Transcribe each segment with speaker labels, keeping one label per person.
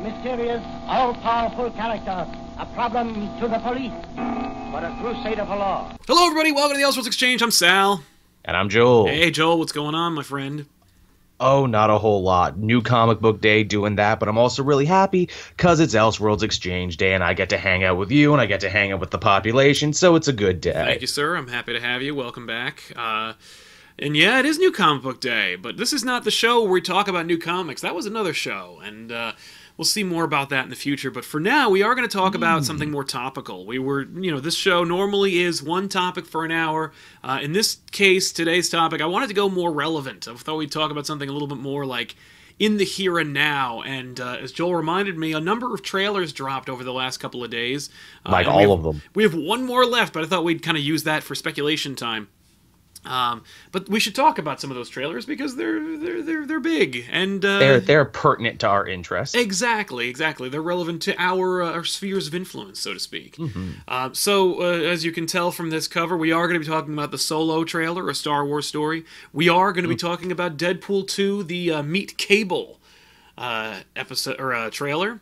Speaker 1: A mysterious, all-powerful character, a problem to the police, but a crusader for law.
Speaker 2: Hello, everybody. Welcome to the Elseworlds Exchange. I'm Sal.
Speaker 3: And I'm Joel.
Speaker 2: Hey, Joel. What's going on, my friend?
Speaker 3: Oh, not a whole lot. New comic book day doing that, but I'm also really happy because it's Elseworlds Exchange Day and I get to hang out with you and I get to hang out with the population, so it's a good day.
Speaker 2: Thank you, sir. I'm happy to have you. Welcome back. Uh, and yeah, it is New Comic Book Day, but this is not the show where we talk about new comics. That was another show, and uh, we'll see more about that in the future. But for now, we are going to talk about something more topical. We were, you know, this show normally is one topic for an hour. Uh, in this case, today's topic, I wanted to go more relevant. I thought we'd talk about something a little bit more like in the here and now. And uh, as Joel reminded me, a number of trailers dropped over the last couple of days. Uh,
Speaker 3: Like all
Speaker 2: have-
Speaker 3: of them.
Speaker 2: We have one more left, but I thought we'd kind of use that for speculation time. Um, but we should talk about some of those trailers because they're they're they're they're big and uh,
Speaker 3: They're they're pertinent to our interests.
Speaker 2: Exactly, exactly. They're relevant to our uh, our spheres of influence, so to speak.
Speaker 3: Mm-hmm.
Speaker 2: Uh, so, uh, as you can tell from this cover, we are going to be talking about the Solo trailer, a Star Wars story. We are going to be
Speaker 3: Mm-hmm.
Speaker 2: talking about Deadpool 2, the uh, Meet Cable uh, episode or uh, trailer.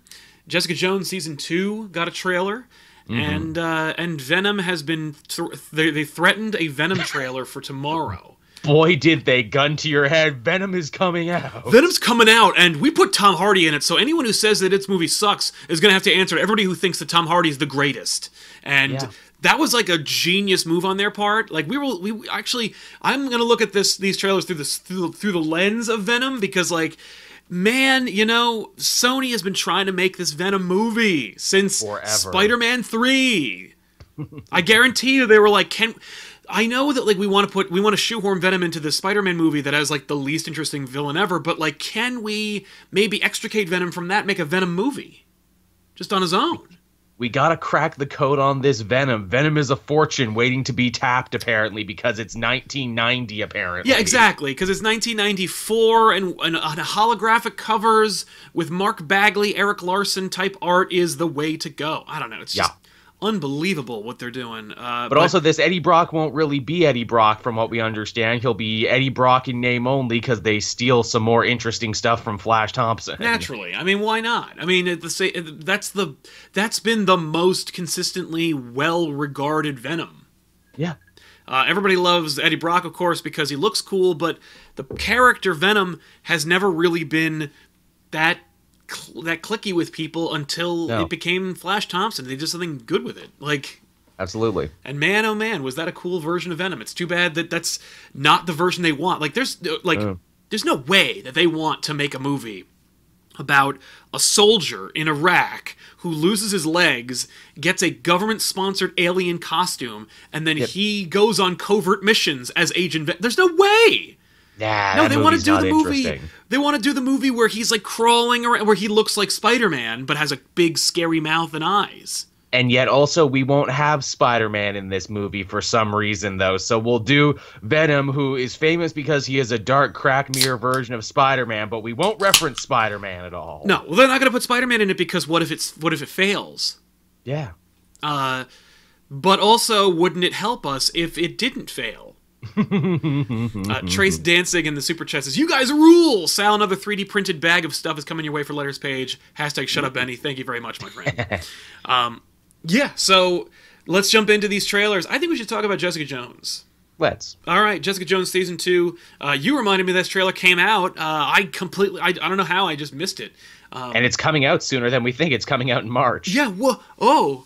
Speaker 2: Jessica Jones season two got a trailer.
Speaker 3: Mm-hmm.
Speaker 2: And uh, and Venom has been th- they, they threatened a Venom trailer for tomorrow.
Speaker 3: Boy, did they gun to your head. Venom is coming out.
Speaker 2: Venom's coming out, and we put Tom Hardy in it. So anyone who says that its movie sucks is going to have to answer to everybody who thinks that Tom Hardy is the greatest. And
Speaker 3: Yeah.
Speaker 2: that was like a genius move on their part. Like we were, we actually, I'm going to look at this these trailers through this through, through the lens of Venom because like. Man, you know, Sony has been trying to make this Venom movie since Spider-Man 3. I guarantee you they were like, can I know that like we want to put we want to shoehorn Venom into the Spider-Man movie that has like the least interesting villain ever, but like can we maybe extricate Venom from that, make a Venom movie? Just on his own.
Speaker 3: We gotta crack the code on this Venom. Venom is a fortune waiting to be tapped, apparently, because it's 1990, apparently.
Speaker 2: Yeah, exactly, because it's 1994 and, and, and holographic covers with Mark Bagley, Erik Larsen type art is the way to go. I don't know, it's just unbelievable what they're doing. Uh,
Speaker 3: But also, this Eddie Brock won't really be Eddie Brock, from what we understand. He'll be Eddie Brock in name only because they steal some more interesting stuff from Flash Thompson.
Speaker 2: Naturally, I mean, why not? I mean, at the that's the that's been the most consistently well-regarded Venom.
Speaker 3: Yeah.
Speaker 2: Uh, everybody loves Eddie Brock, of course, because he looks cool, but the character Venom has never really been that cl- that clicky with people until
Speaker 3: No.
Speaker 2: it became Flash Thompson. They did something good with it, like.
Speaker 3: Absolutely.
Speaker 2: And man, oh man, was that a cool version of Venom? It's too bad that that's not the version they want. Like, there's uh, like,
Speaker 3: Oh.
Speaker 2: there's no way that they want to make a movie about a soldier in Iraq who loses his legs, gets a government-sponsored alien costume, and then he goes on covert missions as Agent. Ven- there's no way.
Speaker 3: Nah,
Speaker 2: No, they want to do the movie. They want to do the movie where he's like crawling around, where he looks like Spider-Man but has a big scary mouth and eyes.
Speaker 3: And yet, also, we won't have Spider Man in this movie for some reason, though. So we'll do Venom, who is famous because he is a dark, crack mirror version of Spider Man, but we won't reference Spider Man at all.
Speaker 2: No, well, they're not going to put Spider-Man in it because what if it's what if it fails?
Speaker 3: Yeah.
Speaker 2: Uh, but also, wouldn't it help us if it didn't fail? uh, Trace Danzig in the super chat says, "You guys rule." Sal, another 3D printed bag of stuff is coming your way for letters page. Hashtag shut up, Benny. Thank you very much, my friend. um, yeah, so let's jump into these trailers. I think we should talk about Jessica Jones.
Speaker 3: Let's.
Speaker 2: All right, Jessica Jones season two. Uh, you reminded me this trailer came out. Uh, I completely, I, I don't know how I just missed it. Um,
Speaker 3: And it's coming out sooner than we think. It's coming out in March.
Speaker 2: yeah. Whoa. Oh,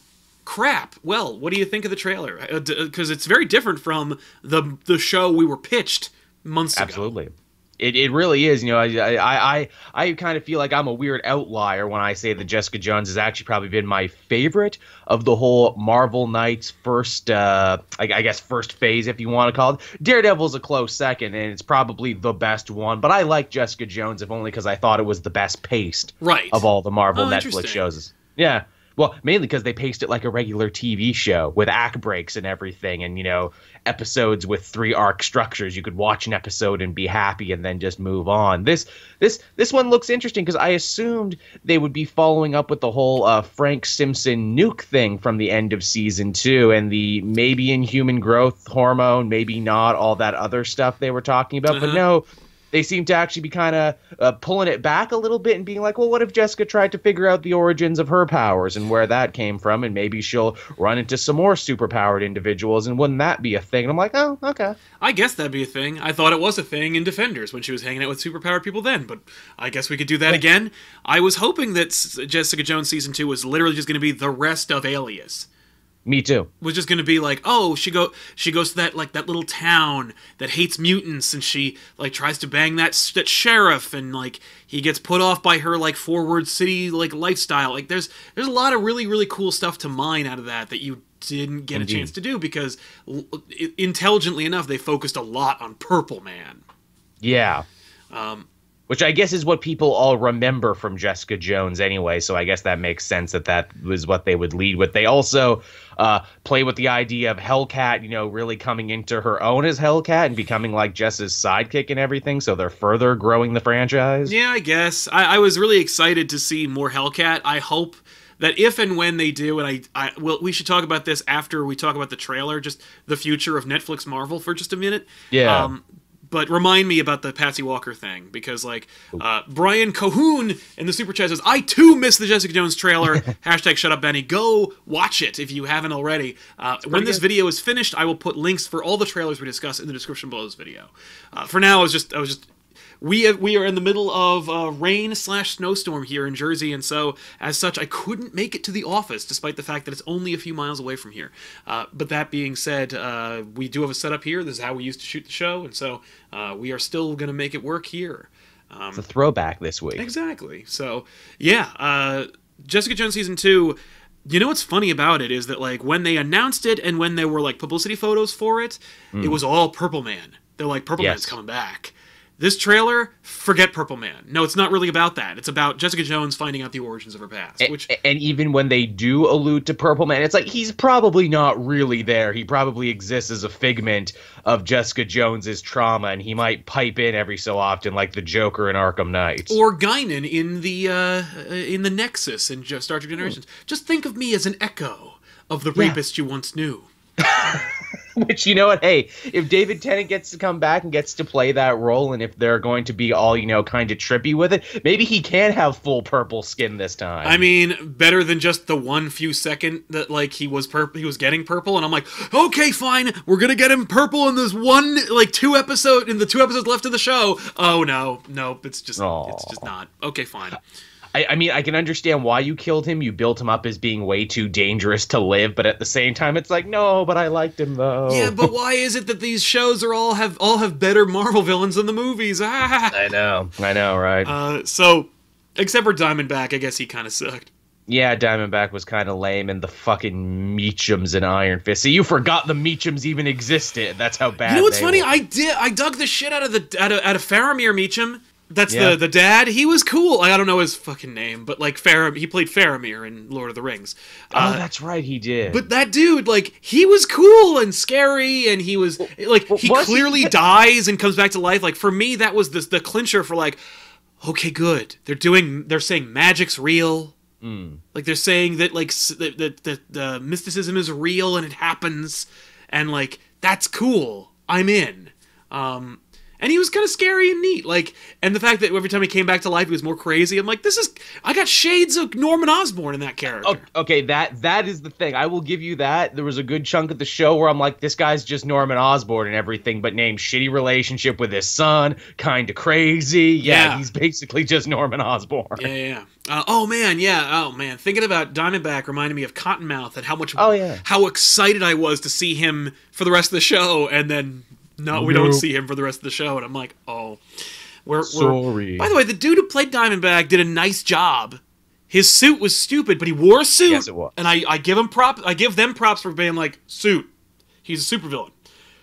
Speaker 2: crap. Well, what do you think of the trailer? Because it's very different from the the show we were pitched months ago.
Speaker 3: Absolutely. It, it really is. You know, I, I I I kind of feel like I'm a weird outlier when I say that Jessica Jones has actually probably been my favorite of the whole Marvel Knights first, uh, I, I guess first phase, if you want to call it. Daredevil's a close second, and it's probably the best one. But I like Jessica Jones, if only because I thought it was the best paced
Speaker 2: Right.
Speaker 3: of all the Marvel
Speaker 2: Oh,
Speaker 3: Netflix shows. Yeah. Well, mainly because they paced it like a regular TV show with act breaks and everything, and you know, episodes with three arc structures. You could watch an episode and be happy, and then just move on. This this this one looks interesting because I assumed they would be following up with the whole uh, Frank Simpson nuke thing from the end of season two, and the maybe inhuman growth hormone, maybe not, all that other stuff they were talking about. But
Speaker 2: Uh-huh.
Speaker 3: no, they seem to actually be kind of uh, pulling it back a little bit and being like, well, what if Jessica tried to figure out the origins of her powers and where that came from, and maybe she'll run into some more superpowered individuals, and wouldn't that be a thing? And I'm like, oh, okay.
Speaker 2: I guess that'd be a thing. I thought it was a thing in Defenders when she was hanging out with superpowered people then, but I guess we could do that again. I was hoping that S- Jessica Jones season two was literally just going to be the rest of Alias.
Speaker 3: Me too.
Speaker 2: Was just going to be like, oh, she go she goes to that like that little town that hates mutants, and she like tries to bang that that sheriff, and like he gets put off by her like forward city like lifestyle. Like there's there's a lot of really really cool stuff to mine out of that that you didn't get
Speaker 3: Indeed.
Speaker 2: a chance to do because l- intelligently enough they focused a lot on Purple Man.
Speaker 3: Yeah.
Speaker 2: Um,
Speaker 3: Which I guess is what people all remember from Jessica Jones anyway. So I guess that makes sense that that was what they would lead with. They also uh, play with the idea of Hellcat, you know, really coming into her own as Hellcat and becoming like Jess's sidekick and everything. So they're further growing the franchise.
Speaker 2: Yeah, I guess. I, I was really excited to see more Hellcat. I hope that if and when they do, and I, I well, we should talk about this after we talk about the trailer, just the future of Netflix Marvel for just a minute.
Speaker 3: Yeah.
Speaker 2: Um, but remind me about the Patsy Walker thing because, like, uh, Brian Cahoon in the super chat says, "I too missed the Jessica Jones trailer." Hashtag Shut Up Benny. Go watch it if you haven't already. Uh, when this
Speaker 3: good.
Speaker 2: video is finished, I will put links for all the trailers we discuss in the description below this video. Uh, for now, I was just I was just we have, we are in the middle of uh, rain slash snowstorm here in Jersey, and so as such, I couldn't make it to the office, despite the fact that it's only a few miles away from here. Uh, but that being said, uh, we do have a setup here. This is how we used to shoot the show, and so uh, we are still going to make it work here.
Speaker 3: It's a throwback this week.
Speaker 2: Exactly. So yeah, uh, Jessica Jones season two. You know what's funny about it is that like when they announced it and when there were like publicity photos for it, it was all Purple Man. They're like Purple
Speaker 3: Yes.
Speaker 2: Man's coming back. This trailer, forget Purple Man. No, it's not really about that. It's about Jessica Jones finding out the origins of her past.
Speaker 3: A-
Speaker 2: Which
Speaker 3: and even when they do allude to Purple Man, it's like he's probably not really there. He probably exists as a figment of Jessica Jones's trauma, and he might pipe in every so often, like the Joker in Arkham Knight.
Speaker 2: or Guinan in the uh, in the Nexus in Star Trek Generations. Just think of me as an echo of the
Speaker 3: Yeah.
Speaker 2: rapist you once knew.
Speaker 3: Which you know what? Hey, if David Tennant gets to come back and gets to play that role, and if they're going to be all you know kind of trippy with it, maybe he can have full purple skin this time.
Speaker 2: I mean, better than just the one few second that like he was purple, he was getting purple, and I'm like, okay, fine, we're gonna get him purple in this one like two episode in the two episodes left of the show. Oh no, nope, it's just it's just not okay, fine.
Speaker 3: I, I mean, I can understand why you killed him. You built him up as being way too dangerous to live, but at the same time, it's like, no, but I liked him though.
Speaker 2: Yeah, but why is it that these shows are all have all have better Marvel villains than the movies? Ah.
Speaker 3: I know, I know, right?
Speaker 2: Uh, so except for Diamondback, I guess he kind of sucked.
Speaker 3: Yeah, Diamondback was kind of lame, and the fucking Meachums and Iron Fist. See, you forgot the Meachums even existed. That's how bad.
Speaker 2: You know what's funny?
Speaker 3: were.
Speaker 2: I did. I dug the shit out of the out of, out of Faramir Meacham. That's
Speaker 3: Yeah.
Speaker 2: the the dad. He was cool. I don't know his fucking name, but like Faram, he played Faramir in Lord of the Rings.
Speaker 3: oh,
Speaker 2: Uh,
Speaker 3: that's right, he did.
Speaker 2: but that dude, like, he was cool and scary, and he was like, he
Speaker 3: was he?
Speaker 2: clearly dies and comes back to life. Like for me, that was the the clincher for like, okay, good. They're doing. They're saying magic's real.
Speaker 3: Hmm.
Speaker 2: Like they're saying that like that that the, the mysticism is real and it happens, and like that's cool. I'm in. Um, and he was kind of scary and neat. Like, and the fact that every time he came back to life, he was more crazy. I'm like, this is. I got shades of Norman Osborn in that character.
Speaker 3: Okay, that that is the thing. I will give you that. There was a good chunk of the show where I'm like, this guy's just Norman Osborn and everything, but named shitty relationship with his son, kind of crazy. Yeah,
Speaker 2: Yeah.
Speaker 3: he's basically just Norman Osborn.
Speaker 2: Yeah, yeah. yeah. Uh, oh man, yeah. Oh man, thinking about Diamondback reminded me of Cottonmouth and how much.
Speaker 3: Oh, yeah.
Speaker 2: How excited I was to see him for the rest of the show, and then no, we don't see him for the rest of the show, and I'm like, oh, we're, we're By the way, the dude who played Diamondback did a nice job. His suit was stupid, but he wore a suit.
Speaker 3: Yes, it was.
Speaker 2: And I, I give him prop. I give them props for being like suit. He's a supervillain.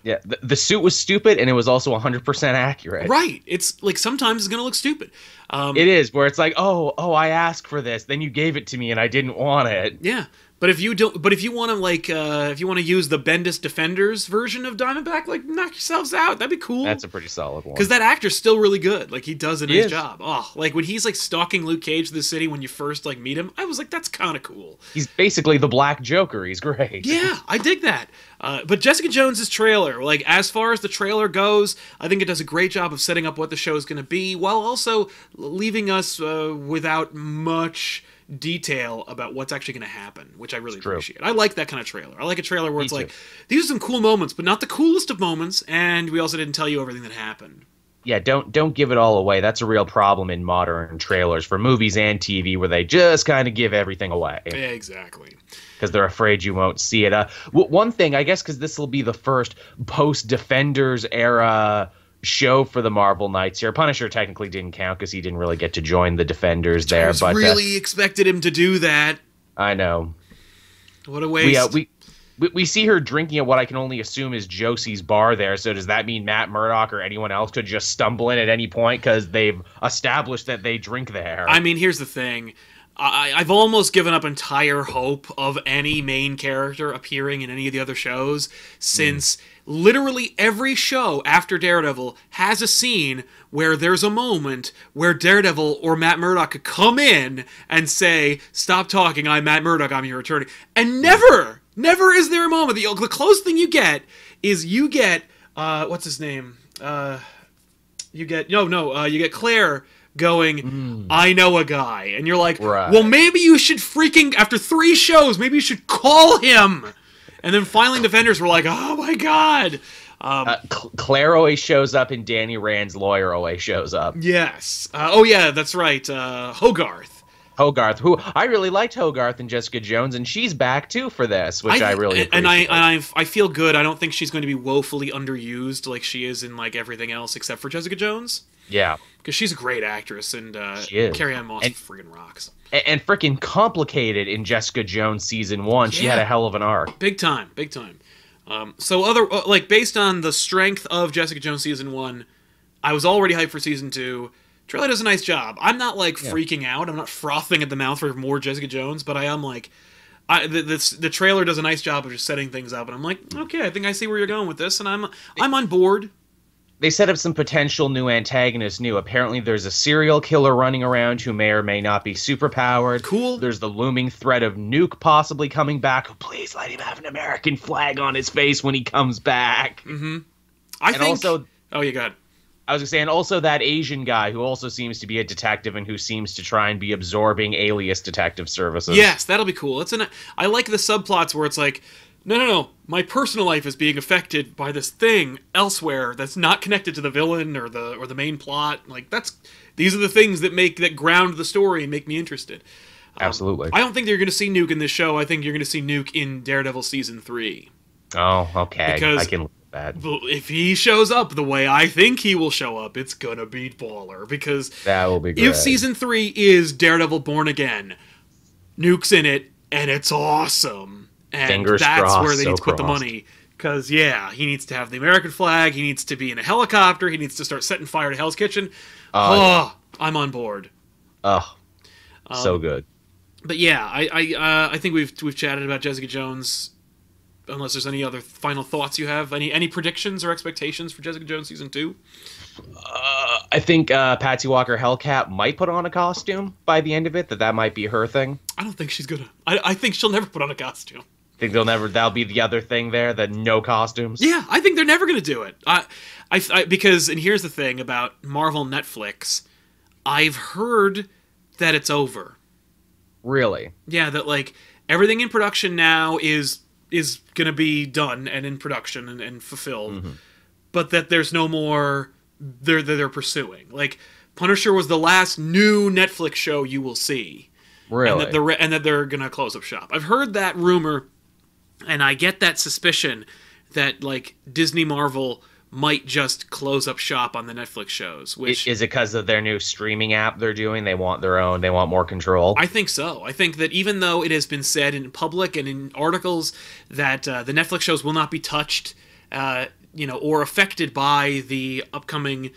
Speaker 3: Yeah, the, the suit was stupid and it was also 100% accurate.
Speaker 2: Right. It's like sometimes it's gonna look stupid. Um,
Speaker 3: It is where it's like, oh, oh, I asked for this, then you gave it to me and I didn't want it.
Speaker 2: Yeah, but if you don't, but if you want to like, uh, if you want to use the Bendis Defenders version of Diamondback, like knock yourselves out. That'd be cool.
Speaker 3: That's a pretty solid one.
Speaker 2: because that actor's still really good. Like he does a
Speaker 3: He
Speaker 2: nice
Speaker 3: is.
Speaker 2: job. Oh, like when he's like stalking Luke Cage to the city when you first like meet him, I was like, that's kind of cool.
Speaker 3: He's basically the Black Joker. He's great.
Speaker 2: Yeah, I dig that. Uh, but Jessica Jones's trailer, like as far as the trailer goes, I think it does a great job of setting up what the show is going to be, while also leaving us uh, without much detail about what's actually going to happen, which I really appreciate. I like that kind of trailer. I like a trailer where
Speaker 3: Me
Speaker 2: it's
Speaker 3: too.
Speaker 2: like these are some cool moments, but not the coolest of moments, and we also didn't tell you everything that happened.
Speaker 3: yeah don't don't give it all away that's a real problem in modern trailers for movies and tv where they just kind of give everything away
Speaker 2: Exactly.
Speaker 3: because they're afraid you won't see it uh, w- one thing i guess because this will be the first post defenders era show for the marvel knights here punisher technically didn't count because he didn't really get to join the defenders
Speaker 2: I
Speaker 3: there
Speaker 2: was
Speaker 3: but uh,
Speaker 2: really expected him to do that.
Speaker 3: i know
Speaker 2: What a waste.
Speaker 3: we, uh, we we, we see her drinking at what I can only assume is Josie's bar there. So does that mean Matt Murdock or anyone else could just stumble in at any point because they've established that they drink there?
Speaker 2: I mean, here's the thing. I, I've almost given up entire hope of any main character appearing in any of the other shows since literally every show after Daredevil has a scene where there's a moment where Daredevil or Matt Murdock could come in and say, Stop talking, I'm Matt Murdock, I'm your attorney. And never, never is there a moment. The, the closest thing you get is you get, uh, what's his name? Uh, you get no no uh, you get claire going i know a guy and you're like
Speaker 3: Right.
Speaker 2: well maybe you should freaking after three shows maybe you should call him and then finally defenders were like oh my god um,
Speaker 3: uh, Claire always shows up, and Danny Rand's lawyer always shows up.
Speaker 2: yes uh, oh yeah that's right uh, hogarth
Speaker 3: Hogarth, who I really liked Hogarth and Jessica Jones, and she's back too for this, which I, really
Speaker 2: and, and I,
Speaker 3: appreciate.
Speaker 2: and I I feel good. I don't think she's going to be woefully underused like she is in like everything else except for Jessica Jones
Speaker 3: yeah,
Speaker 2: because she's a great actress and uh. Carrie-Anne Moss
Speaker 3: And-
Speaker 2: friggin' rocks.
Speaker 3: And, and freaking complicated in Jessica Jones season one. She had a hell of an arc.
Speaker 2: big time big time. Um, so other uh, like based on the strength of jessica jones season one i was already hyped for season two. Trailer does a nice job. I'm not like freaking out. I'm not frothing at the mouth for more jessica jones but i am like I, the, the, the trailer does a nice job of just setting things up and i'm like okay i think i see where you're going with this and i'm i'm on board
Speaker 3: they set up some potential new antagonists new. Apparently there's a serial killer running around who may or may not be superpowered.
Speaker 2: Cool.
Speaker 3: there's the looming threat of nuke possibly coming back. Please let him have an american flag on his face when he comes back. Mm-hmm.
Speaker 2: I
Speaker 3: and
Speaker 2: think
Speaker 3: also
Speaker 2: oh you got
Speaker 3: i was gonna say and also that asian guy who also seems to be a detective and who seems to try and be absorbing alias detective services.
Speaker 2: Yes, that'll be cool. It's an I like the subplots where it's like, no, no, no, my personal life is being affected by this thing elsewhere that's not connected to the villain or the or the main plot. Like that's these are the things that make that ground the story and make me interested. Um,
Speaker 3: absolutely
Speaker 2: I don't think you're going to see Nuke in this show. I think you're going to see Nuke in Daredevil season three.
Speaker 3: oh okay
Speaker 2: because-
Speaker 3: i can that
Speaker 2: if he shows up the way I think he will show up, it's gonna be baller because
Speaker 3: that will be great
Speaker 2: if season three is Daredevil Born Again, Nuke's in it, and it's awesome. And
Speaker 3: Fingers
Speaker 2: that's
Speaker 3: crossed,
Speaker 2: where they
Speaker 3: so
Speaker 2: need to put the money. Because, yeah, he needs to have the American flag, he needs to be in a helicopter, he needs to start setting fire to Hell's Kitchen.
Speaker 3: Uh,
Speaker 2: oh, I'm on board.
Speaker 3: oh so
Speaker 2: Um,
Speaker 3: good
Speaker 2: But yeah, I I, uh, I think we've we've chatted about Jessica Jones. Unless there's any other final thoughts you have, any any predictions or expectations for Jessica Jones season two?
Speaker 3: Uh, I think uh, Patsy Walker Hellcat might put on a costume by the end of it. That that might be her thing.
Speaker 2: I don't think she's gonna. I, I think she'll never put on a costume.
Speaker 3: Think they'll never? That'll be the other thing there. that no costumes.
Speaker 2: Yeah, I think they're never going to do it. I, I, I, because and here's the thing about Marvel Netflix, I've heard that it's over.
Speaker 3: Really?
Speaker 2: Yeah, that like everything in production now is is going to be done and in production and, and fulfilled, mm-hmm. but that there's no more they're that they're pursuing. Like Punisher was the last new Netflix show you will see.
Speaker 3: Really?
Speaker 2: and that the and that they're gonna close up shop. I've heard that rumor, and I get that suspicion that like Disney Marvel might just close up shop on the Netflix shows, which
Speaker 3: Is it because of their new streaming app they're doing? They want their own. They want more control.
Speaker 2: I think so. I think that even though it has been said in public and in articles that uh, the Netflix shows will not be touched, uh, you know, or affected by the upcoming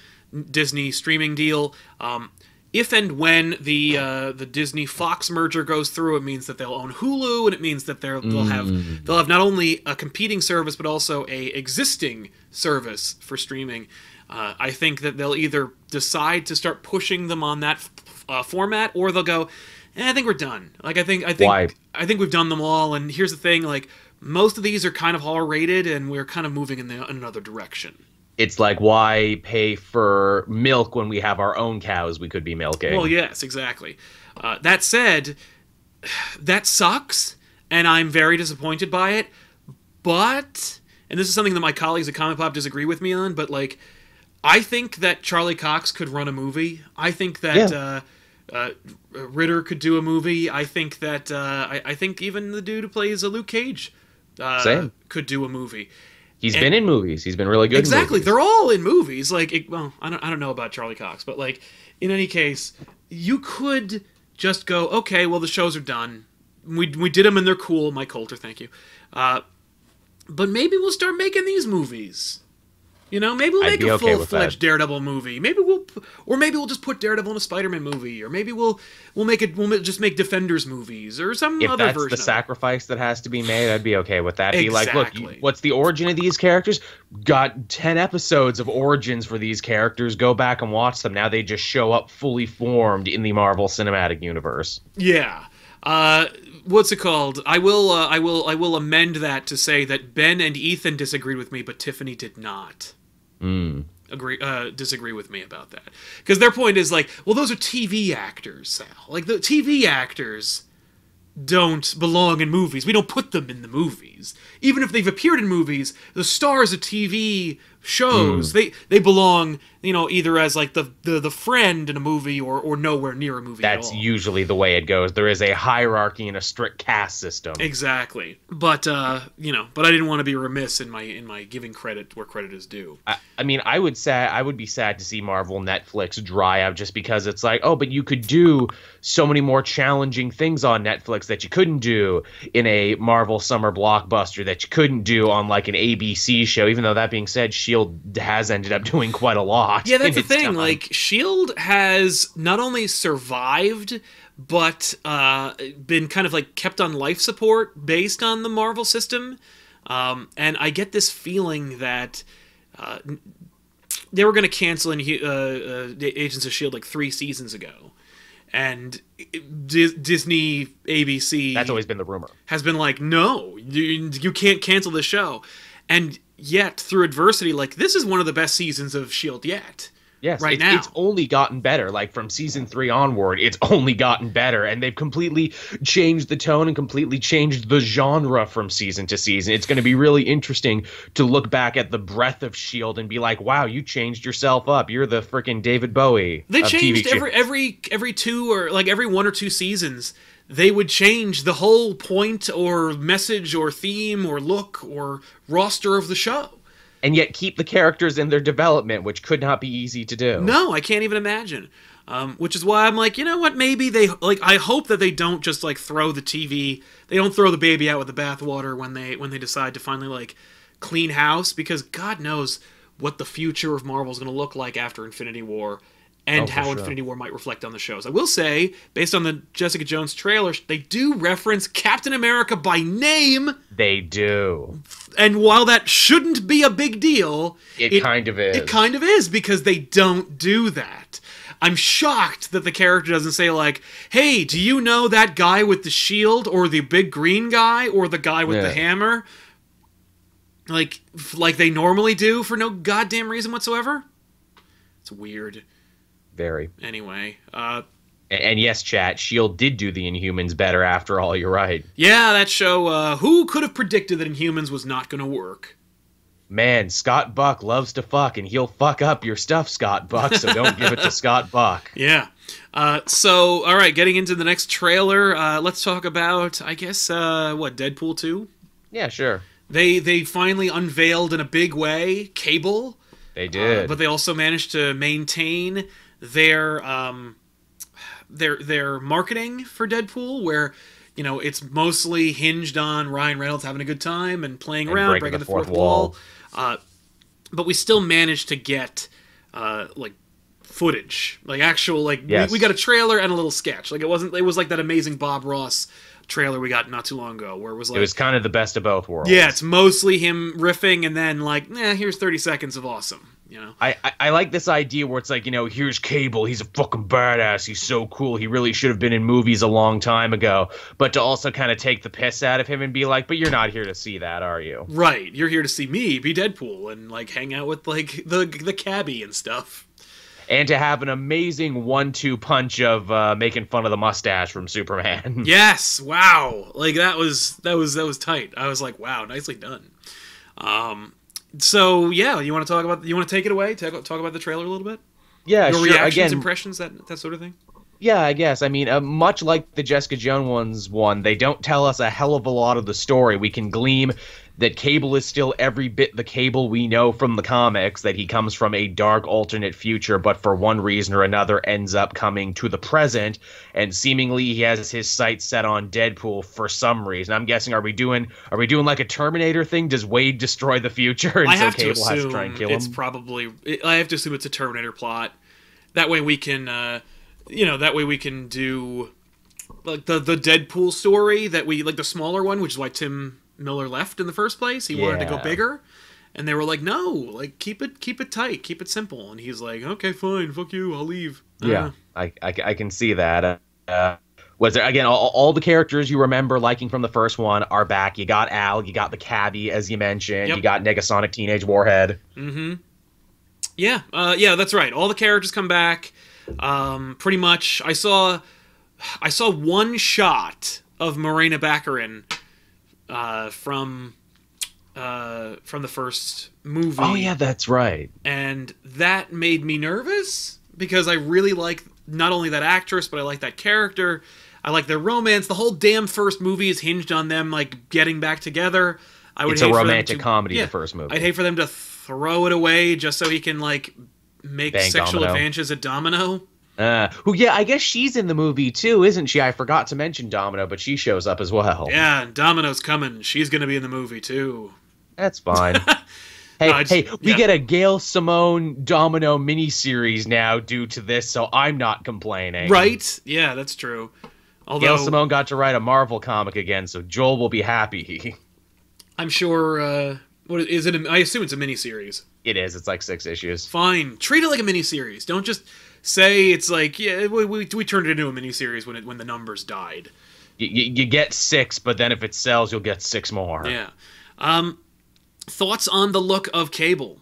Speaker 2: Disney streaming deal, um, if and when the uh, the Disney Fox merger goes through, it means that they'll own Hulu, and it means that they'll they'll have they'll have not only a competing service but also a existing service for streaming. Uh, I think that they'll either decide to start pushing them on that f- uh, format, or they'll go, eh, "I think we're done." Like I think I think
Speaker 3: Why?
Speaker 2: I think we've done them all. And here's the thing: like most of these are kind of R rated, and we're kind of moving in, the, in another direction.
Speaker 3: It's like why pay for milk when we have our own cows we could be milking?
Speaker 2: Well, yes, exactly. Uh, that said, that sucks, and I'm very disappointed by it. But, and this is something that my colleagues at Comic Pop disagree with me on, but like, I think that Charlie Cox could run a movie. I think that
Speaker 3: Yeah.
Speaker 2: uh, uh, Ritter could do a movie. I think that uh, I, I think even the dude who plays a Luke Cage uh, could do a movie.
Speaker 3: He's
Speaker 2: and-
Speaker 3: been in movies. He's been really good.
Speaker 2: Exactly, they're all in movies. Like, it, well, I don't, I don't know about Charlie Cox, but like, in any case, you could just go, okay, well, the shows are done. We we did them and they're cool. Mike Colter, thank you. Uh, but maybe we'll start making these movies. You know, maybe we'll make a
Speaker 3: okay
Speaker 2: full fledged. Daredevil movie. Maybe we'll, or maybe we'll just put Daredevil in a Spider-Man movie, or maybe we'll we'll make it we'll just make Defenders movies or some
Speaker 3: If
Speaker 2: other
Speaker 3: that's
Speaker 2: version.
Speaker 3: the
Speaker 2: of it.
Speaker 3: sacrifice that has to be made, I'd be okay with that. Be like, look, you- what's the origin of these characters? Got ten episodes of origins for these characters. Go back and watch them. Now they just show up fully formed in the Marvel Cinematic Universe.
Speaker 2: Yeah. Uh, what's it called? I will. Uh, I will. I will amend that to say that Ben and Ethan disagreed with me, but Tiffany did not
Speaker 3: Mm.
Speaker 2: agree. Uh, disagree with me about that because their point is like, well, those are TV actors, Sal. Like the TV actors don't belong in movies. We don't put them in the movies. Even if they've appeared in movies, the stars of TV shows, they they belong, you know, either as like the the, the friend in a movie or or nowhere near a movie at
Speaker 3: That's
Speaker 2: all.
Speaker 3: usually the way it goes. There is a hierarchy and a strict caste system.
Speaker 2: Exactly. But uh, you know, but I didn't want to be remiss in my in my giving credit where credit is due.
Speaker 3: I, I mean, I would say I would be sad to see Marvel Netflix dry out just because it's like, oh, but you could do so many more challenging things on Netflix that you couldn't do in a Marvel summer blockbuster that you couldn't do on like an ABC show. Even though that being said, Shield has ended up doing quite a lot.
Speaker 2: Yeah, that's the thing.
Speaker 3: time.
Speaker 2: Like Shield has not only survived but uh, been kind of like kept on life support based on the Marvel system. Um, and I get this feeling that uh, they were going to cancel in, uh, uh, Agents of Shield like three seasons ago, and Dis- Disney ABC
Speaker 3: that's always been the rumor.
Speaker 2: has been like, no, you, you can't cancel the show. And yet, through adversity, like, this is one of the best seasons of S.H.I.E.L.D. yet.
Speaker 3: Yes,
Speaker 2: right
Speaker 3: it's,
Speaker 2: now.
Speaker 3: it's only gotten better. Like from season three onward, it's only gotten better, and they've completely changed the tone and completely changed the genre from season to season. It's going to be really interesting to look back at the breadth of Shield and be like, "Wow, you changed yourself up. You're the freaking David Bowie."
Speaker 2: They
Speaker 3: of
Speaker 2: changed
Speaker 3: TV shows."
Speaker 2: every every every two or like every one or two seasons. They would change the whole point or message or theme or look or roster of the show.
Speaker 3: and yet keep the characters in their development, which could not be easy to do.
Speaker 2: No, I can't even imagine. Um, which is why I'm like, you know what? Maybe they like. I hope that they don't just like throw the TV. They don't throw the baby out with the bathwater when they when they decide to finally like clean house because God knows what the future of Marvel is going to look like after Infinity War and
Speaker 3: Oh,
Speaker 2: how
Speaker 3: sure.
Speaker 2: Infinity War might reflect on the shows. I will say, based on the Jessica Jones trailer, they do reference Captain America by name,
Speaker 3: They do.
Speaker 2: and while that shouldn't be a big deal,
Speaker 3: It, kind of is.
Speaker 2: it kind of is because they don't do that. I'm shocked that the character doesn't say like, "Hey, do you know that guy with the shield or the big green guy or the guy with the hammer?" Like like they normally do for no goddamn reason whatsoever. It's weird.
Speaker 3: Very.
Speaker 2: Anyway, uh
Speaker 3: And, yes, chat. Shield did do the Inhumans better after all. You're right.
Speaker 2: yeah, that show uh who could have predicted that Inhumans was not going to work?
Speaker 3: Man, Scott Buck loves to fuck, and he'll fuck up your stuff, Scott Buck. So don't give it to Scott Buck.
Speaker 2: Yeah. Uh, so, all right, getting into the next trailer, uh, let's talk about, I guess, uh, what Deadpool two.
Speaker 3: Yeah, sure.
Speaker 2: They they finally unveiled in a big way Cable,
Speaker 3: They
Speaker 2: uh,
Speaker 3: did.
Speaker 2: but they also managed to maintain their um, their their marketing for Deadpool, where you know it's mostly hinged on Ryan Reynolds having a good time and playing
Speaker 3: And
Speaker 2: around,
Speaker 3: breaking
Speaker 2: breaking
Speaker 3: the
Speaker 2: the fourth,
Speaker 3: fourth
Speaker 2: wall.
Speaker 3: wall.
Speaker 2: Uh, but we still managed to get uh, like footage, like actual like
Speaker 3: Yes.
Speaker 2: we, we got a trailer and a little sketch. Like it wasn't it was like that amazing Bob Ross trailer we got not too long ago, where it was like
Speaker 3: it was kind of the best of both worlds.
Speaker 2: yeah, it's mostly him riffing and then like, nah, here's 30 seconds of awesome, you know.
Speaker 3: I, I, I like this idea where it's like, you know, here's Cable. He's a fucking badass. He's so cool. He really should have been in movies a long time ago. But to also kind of take the piss out of him and be like, but you're not here to see that, are you?
Speaker 2: Right, you're here to see me be Deadpool and like hang out with like the the cabbie and stuff.
Speaker 3: And to have an amazing one-two punch of uh, making fun of the mustache from Superman.
Speaker 2: Yes, wow. Like that was that was that was tight. I was like, wow, nicely done. Um so yeah, you want to talk about you want to take it away? Talk, talk about the trailer a little bit?
Speaker 3: yeah,
Speaker 2: Your
Speaker 3: sure.
Speaker 2: reactions,
Speaker 3: Again,
Speaker 2: impressions, that that sort of thing?
Speaker 3: Yeah, I guess. I mean, uh, much like the Jessica Jones ones one, they don't tell us a hell of a lot of the story. We can glean that Cable is still every bit the Cable we know from the comics, that he comes from a dark alternate future, but for one reason or another ends up coming to the present, and seemingly he has his sights set on Deadpool for some reason. I'm guessing, are we doing are we doing like a Terminator thing? Does Wade destroy the future, and
Speaker 2: I
Speaker 3: so Cable has to try and kill
Speaker 2: it's
Speaker 3: him?
Speaker 2: probably. I have to assume it's a Terminator plot. That way we can, uh, you know, that way we can do like the the Deadpool story that we like the smaller one, which is why Tim Miller left in the first place. He wanted to go bigger, and they were like, "No, like keep it keep it tight, keep it simple." And he's like, "Okay, fine, fuck you, I'll leave."
Speaker 3: Yeah,
Speaker 2: Uh,
Speaker 3: I, I, I can see that. Uh, was there again? All, all the characters you remember liking from the first one are back. You got Al, you got the cabbie, as you mentioned.
Speaker 2: Yep.
Speaker 3: You got Negasonic Teenage Warhead. Mm-hmm.
Speaker 2: Yeah, uh, yeah, that's right. All the characters come back. Um, pretty much, I saw, I saw one shot of Morena Baccarin uh, from uh, from the first movie.
Speaker 3: Oh yeah, that's right.
Speaker 2: and that made me nervous because I really like not only that actress, but I like that character. I like their romance. The whole damn first movie is hinged on them like getting back together. I would
Speaker 3: It's a romantic
Speaker 2: to-
Speaker 3: comedy, the first movie.
Speaker 2: I'd hate for them to throw it away just so he can like make
Speaker 3: Bang
Speaker 2: sexual
Speaker 3: Domino.
Speaker 2: advances at Domino.
Speaker 3: Uh, who? Yeah, I guess she's in the movie too, isn't she? I forgot to mention Domino, but she shows up as well.
Speaker 2: Yeah, and Domino's coming. She's gonna be in the movie too.
Speaker 3: That's fine. Hey,
Speaker 2: No, it's-
Speaker 3: hey, we
Speaker 2: yeah.
Speaker 3: get a Gail Simone Domino miniseries now due to this, so I'm not complaining.
Speaker 2: Right? Yeah, that's true. Although
Speaker 3: Gail Simone got to write a Marvel comic again, so Joel will be happy.
Speaker 2: I'm sure. Uh, what is it? a- I assume it's a miniseries.
Speaker 3: It is. It's like six issues.
Speaker 2: Fine, treat it like a miniseries. Don't just say it's like yeah. We, we, we turned it into a miniseries when it when the numbers died.
Speaker 3: You, you, you get six, but then if it sells, you'll get six more.
Speaker 2: Yeah. Um, thoughts on the look of Cable?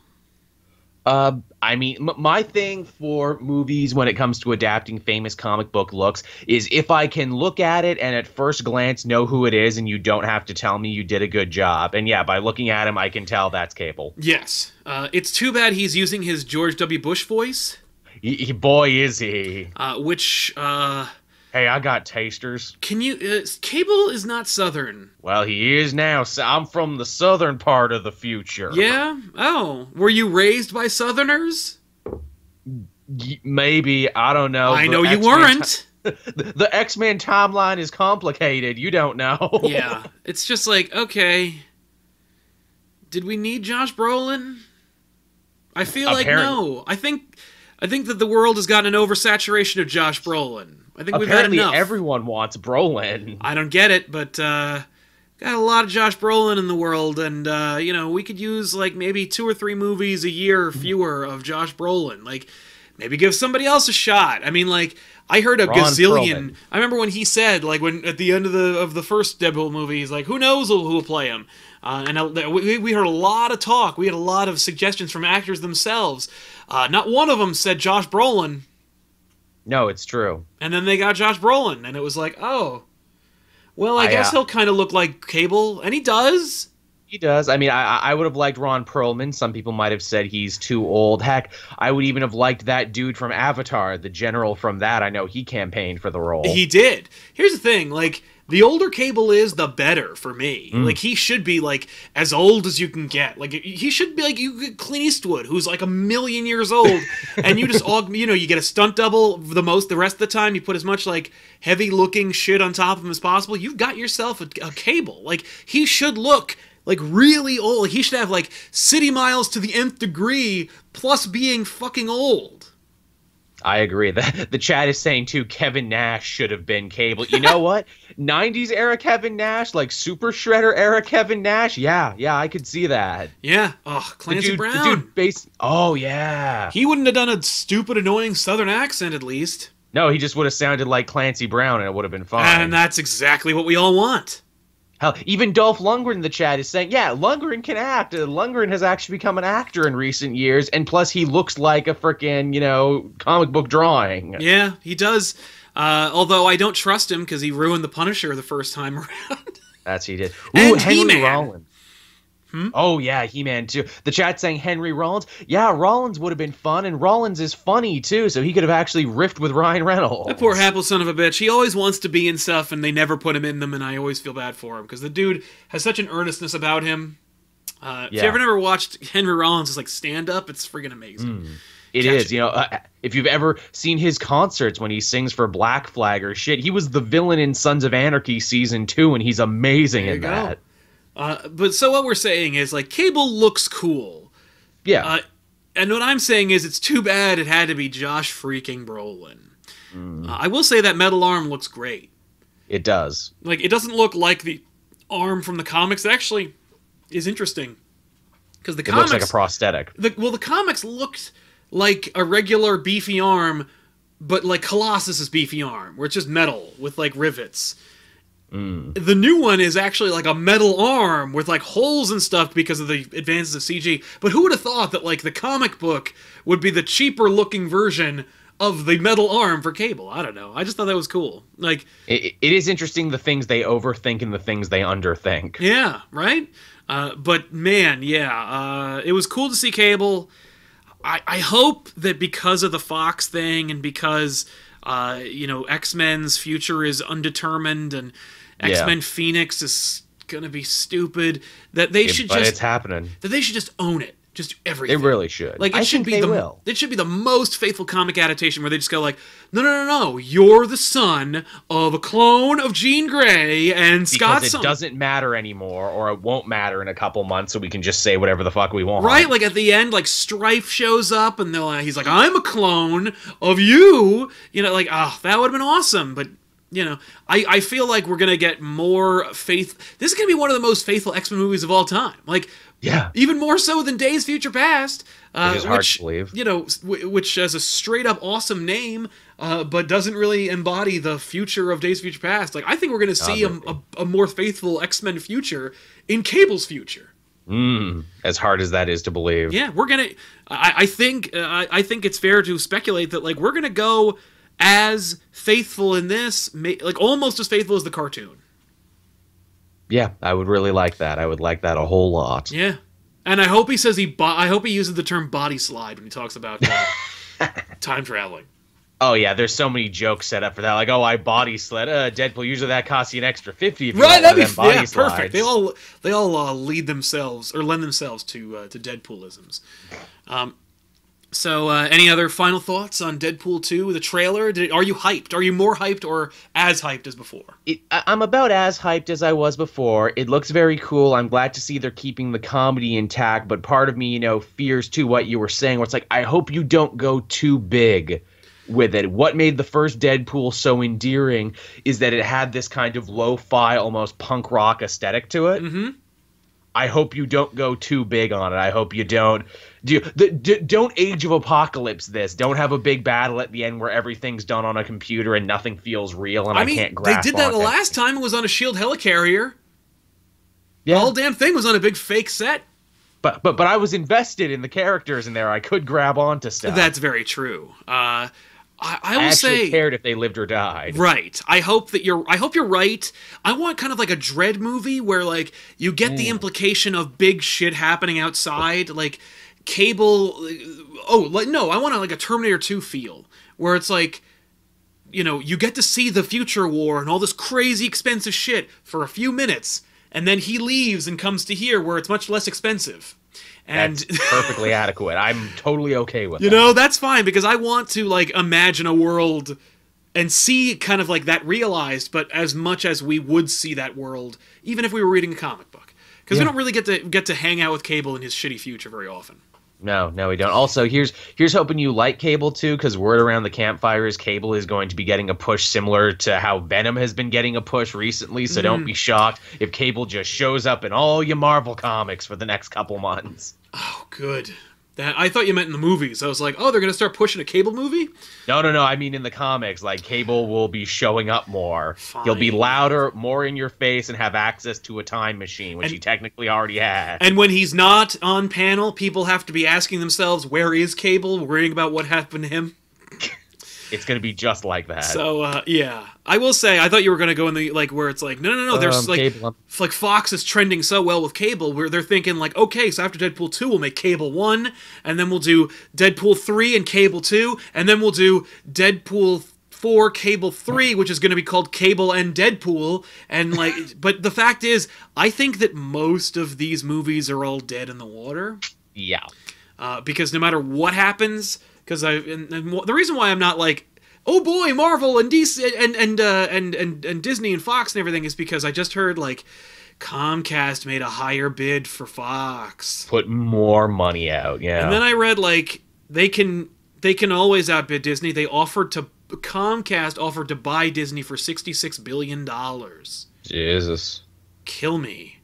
Speaker 3: Uh, I mean, m- my thing for movies when it comes to adapting famous comic book looks is if I can look at it and at first glance know who it is, and you don't have to tell me you did a good job. And yeah, by looking at him, I can tell that's Cable.
Speaker 2: Yes. Uh, it's too bad he's using his George W. Bush voice,
Speaker 3: He, he- boy, is he!
Speaker 2: uh, which uh,
Speaker 3: Hey, I got tasters.
Speaker 2: can you? Uh, Cable is not Southern.
Speaker 3: Well, he is now. So I'm from the southern part of the future.
Speaker 2: Yeah. Oh, were you raised by Southerners?
Speaker 3: Y- Maybe I don't know.
Speaker 2: I know you weren't.
Speaker 3: ti- the X Men timeline is complicated. You don't know.
Speaker 2: yeah. It's just like okay. Did we need Josh Brolin? I feel like no. I think I think that the world has gotten an oversaturation of Josh Brolin. I think we've had
Speaker 3: Apparently,
Speaker 2: enough.
Speaker 3: everyone wants Brolin.
Speaker 2: I don't get it, but uh, got a lot of Josh Brolin in the world, and uh, you know we could use like maybe two or three movies a year or fewer of Josh Brolin. Like maybe give somebody else a shot. I mean, like I heard a
Speaker 3: Ron
Speaker 2: gazillion.
Speaker 3: Perlman.
Speaker 2: I remember when he said, like when at the end of the of the first Deadpool movie, he's like, "Who knows who will play him?" Uh, and uh, we, we heard a lot of talk. We had a lot of suggestions from actors themselves. Uh, not one of them said Josh Brolin,
Speaker 3: No, it's true.
Speaker 2: and then they got Josh Brolin, and it was like, oh, well, I,
Speaker 3: I,
Speaker 2: guess
Speaker 3: uh,
Speaker 2: he'll kind of look like Cable, and he does.
Speaker 3: He does. I mean, I, I would have liked Ron Perlman. Some people might have said he's too old. Heck, I would even have liked that dude from Avatar, the general from that. I know he campaigned for the role.
Speaker 2: He did. Here's the thing, like the older Cable is, the better for me.
Speaker 3: Mm.
Speaker 2: Like he should be like as old as you can get. Like he should be like you get Clint Eastwood, who's like a million years old, and you just aug- you know you get a stunt double the most. The rest of the time, you put as much like heavy looking shit on top of him as possible. You've got yourself a, a Cable. Like he should look. Like really old. He should have like city miles to the nth degree, plus being fucking old.
Speaker 3: I agree. The, the chat is saying too. Kevin Nash should have been Cable. You know what? '90s era Kevin Nash, like Super Shredder era Kevin Nash. Yeah, yeah, I could see that.
Speaker 2: Yeah. Oh,
Speaker 3: The
Speaker 2: Clancy
Speaker 3: dude,
Speaker 2: Brown.
Speaker 3: the dude, base. Oh yeah.
Speaker 2: He wouldn't have done a stupid, annoying Southern accent, at least.
Speaker 3: No, he just would have sounded like Clancy Brown, and it would have been fine.
Speaker 2: And that's exactly what we all want.
Speaker 3: Hell, even Dolph Lundgren in the chat is saying, "Yeah, Lundgren can act. Uh, Lundgren has actually become an actor in recent years, and plus he looks like a freaking, you know, comic book drawing."
Speaker 2: Yeah, he does. Uh, although I don't trust him because he ruined the Punisher the first time around.
Speaker 3: That's he did. Ooh,
Speaker 2: And
Speaker 3: Henry
Speaker 2: He-Man. Hmm?
Speaker 3: Oh yeah, He-Man too. The chat saying Henry Rollins. Yeah, Rollins would have been fun, and Rollins is funny too, so he could have actually riffed with Ryan Reynolds.
Speaker 2: that poor Happel son of a bitch. He always wants to be in stuff, and they never put him in them, and I always feel bad for him because the dude has such an earnestness about him. Uh, If you ever never watched Henry Rollins' like stand up, it's freaking amazing.
Speaker 3: It
Speaker 2: Catch
Speaker 3: is, you know, uh, if you've ever seen his concerts when he sings for Black Flag or shit, he was the villain in Sons of Anarchy season two, and he's amazing
Speaker 2: There
Speaker 3: in
Speaker 2: you go. Uh, but so what we're saying is like Cable looks cool.
Speaker 3: Yeah,
Speaker 2: Uh, and what I'm saying is, it's too bad it had to be Josh freaking Brolin. Uh, I will say that metal arm looks great.
Speaker 3: it does.
Speaker 2: Like, it doesn't look like the arm from the comics. It actually is interesting because the
Speaker 3: It
Speaker 2: comics,
Speaker 3: looks like a prosthetic.
Speaker 2: the, well, the comics looked like a regular beefy arm, but like Colossus's beefy arm, where it's just metal with like rivets. The new one is actually like a metal arm with like holes and stuff because of the advances of CG. But who would have thought that like the comic book would be the cheaper looking version of the metal arm for Cable? I don't know. I just thought that was cool. Like,
Speaker 3: It, it is interesting the things they overthink and the things they underthink.
Speaker 2: yeah, right. Uh, but man, yeah, uh, it was cool to see Cable. I, I hope that because of the Fox thing and because uh, you know X Men's future is undetermined and. X Men Phoenix is gonna be stupid, that they should
Speaker 3: but
Speaker 2: just
Speaker 3: it's happening.
Speaker 2: that they should just own it, just
Speaker 3: They
Speaker 2: everything.
Speaker 3: really should.
Speaker 2: Like it
Speaker 3: I
Speaker 2: should
Speaker 3: think
Speaker 2: be
Speaker 3: they
Speaker 2: the
Speaker 3: will.
Speaker 2: it should be the most faithful comic adaptation where they just go like, no, no, no, no, you're the son of a clone of Jean Grey and Scott.
Speaker 3: Because it
Speaker 2: Sum-
Speaker 3: doesn't matter anymore, or it won't matter in a couple months, so we can just say whatever the fuck we want.
Speaker 2: Right, like at the end, like Strife shows up, and they're like, he's like, "I'm a clone of you," you know, like, ah, that would have been awesome. But you know, I I feel like we're gonna get more faith. This is gonna be one of the most faithful X Men movies of all time. Like,
Speaker 3: Yeah.
Speaker 2: even more so than Days Future Past, uh,
Speaker 3: It is hard
Speaker 2: which
Speaker 3: to believe.
Speaker 2: you know, w- which has a straight up awesome name, uh, but doesn't really embody the future of Days Future Past. Like, I think we're gonna see a, a, a more faithful X Men future in Cable's future.
Speaker 3: Mm, as hard as that is to believe.
Speaker 2: Yeah, we're gonna. I, I think. Uh, I, I think it's fair to speculate that like we're gonna go as faithful in this, like almost as faithful as the cartoon.
Speaker 3: Yeah, I would really like that. I would like that a whole lot.
Speaker 2: Yeah, and I hope he says he. Bo- I hope he uses the term body slide when he talks about uh, time traveling.
Speaker 3: Oh yeah, there's so many jokes set up for that. Like, oh, I body sled. Uh, Deadpool. Usually that costs you an extra fifty. If
Speaker 2: Right, that'd be yeah,
Speaker 3: slides.
Speaker 2: perfect. They all they all uh, lead themselves or lend themselves to uh, to Deadpoolisms. Um, so, uh, any other final thoughts on Deadpool two? The trailer? Did, are you hyped? Are you more hyped or as hyped as before?
Speaker 3: it, I- I'm about as hyped as I was before. It looks very cool. I'm glad to see they're keeping the comedy intact, but part of me, you know, fears too what you were saying, where it's like, I hope you don't go too big with it. What made the first Deadpool so endearing is that it had this kind of lo fi, almost punk rock aesthetic to it.
Speaker 2: Mm-hmm.
Speaker 3: I hope you don't go too big on it. I hope you don't do the d- don't Age of Apocalypse this. Don't have a big battle at the end where everything's done on a computer and nothing feels real and I,
Speaker 2: I mean,
Speaker 3: can't grasp.
Speaker 2: they did that the last time it was on a Shield helicarrier.
Speaker 3: Yeah,
Speaker 2: The whole damn thing was on a big fake set.
Speaker 3: but but but I was invested in the characters in there. I could grab onto stuff.
Speaker 2: That's very true. Uh, I, I
Speaker 3: I
Speaker 2: will
Speaker 3: actually
Speaker 2: say,
Speaker 3: cared if they lived or died.
Speaker 2: right. I hope that you're. I hope you're right. I want kind of like a dread movie where like you get
Speaker 3: Mm.
Speaker 2: the implication of big shit happening outside, like Cable. Oh, like no, I want a, like a Terminator Two feel where it's like. You know, you get to see the future war and all this crazy expensive shit for a few minutes, and then he leaves and comes to here where it's much less expensive. And
Speaker 3: That's perfectly adequate. I'm totally okay with it.
Speaker 2: You
Speaker 3: that.
Speaker 2: know, that's fine because I want to like imagine a world and see kind of like that realized, but as much as we would see that world, even if we were reading a comic book, because we don't really get to get to hang out with Cable in his shitty future very often.
Speaker 3: No, no, we don't. Also, here's here's hoping you like Cable too, because word around the campfire is Cable is going to be getting a push similar to how Venom has been getting a push recently. So
Speaker 2: Mm.
Speaker 3: don't be shocked if Cable just shows up in all your Marvel comics for the next couple months.
Speaker 2: Oh, good. That I thought you meant in the movies. I was like, oh, they're gonna start pushing a Cable movie.
Speaker 3: No, no, no. I mean in the comics, like Cable will be showing up more. He'll be louder, more in your face, and have access to a time machine, which
Speaker 2: And-
Speaker 3: he technically already has.
Speaker 2: And when he's not on panel, people have to be asking themselves, where is Cable? Worrying about what happened to him.
Speaker 3: It's gonna be just like that.
Speaker 2: So uh, yeah, I will say I thought you were gonna go in the like where it's like no no no there's
Speaker 3: Um,
Speaker 2: like
Speaker 3: Cable,
Speaker 2: f- like Fox is trending so well with Cable where they're thinking like okay so after Deadpool two we'll make Cable one and then we'll do Deadpool three and Cable two and then we'll do Deadpool four Cable three which is gonna be called Cable and Deadpool and like but the fact is I think that most of these movies are all dead in the water
Speaker 3: yeah.
Speaker 2: uh, because no matter what happens, because I and, and the reason why I'm not like, oh boy, Marvel and DC and and uh, and and and Disney and Fox and everything is because I just heard like Comcast made a higher bid for Fox,
Speaker 3: Put more money out. Yeah.
Speaker 2: and then I read like they can they can always outbid Disney. They offered to Comcast offered to buy Disney for sixty six billion dollars.
Speaker 3: Jesus.
Speaker 2: Kill me.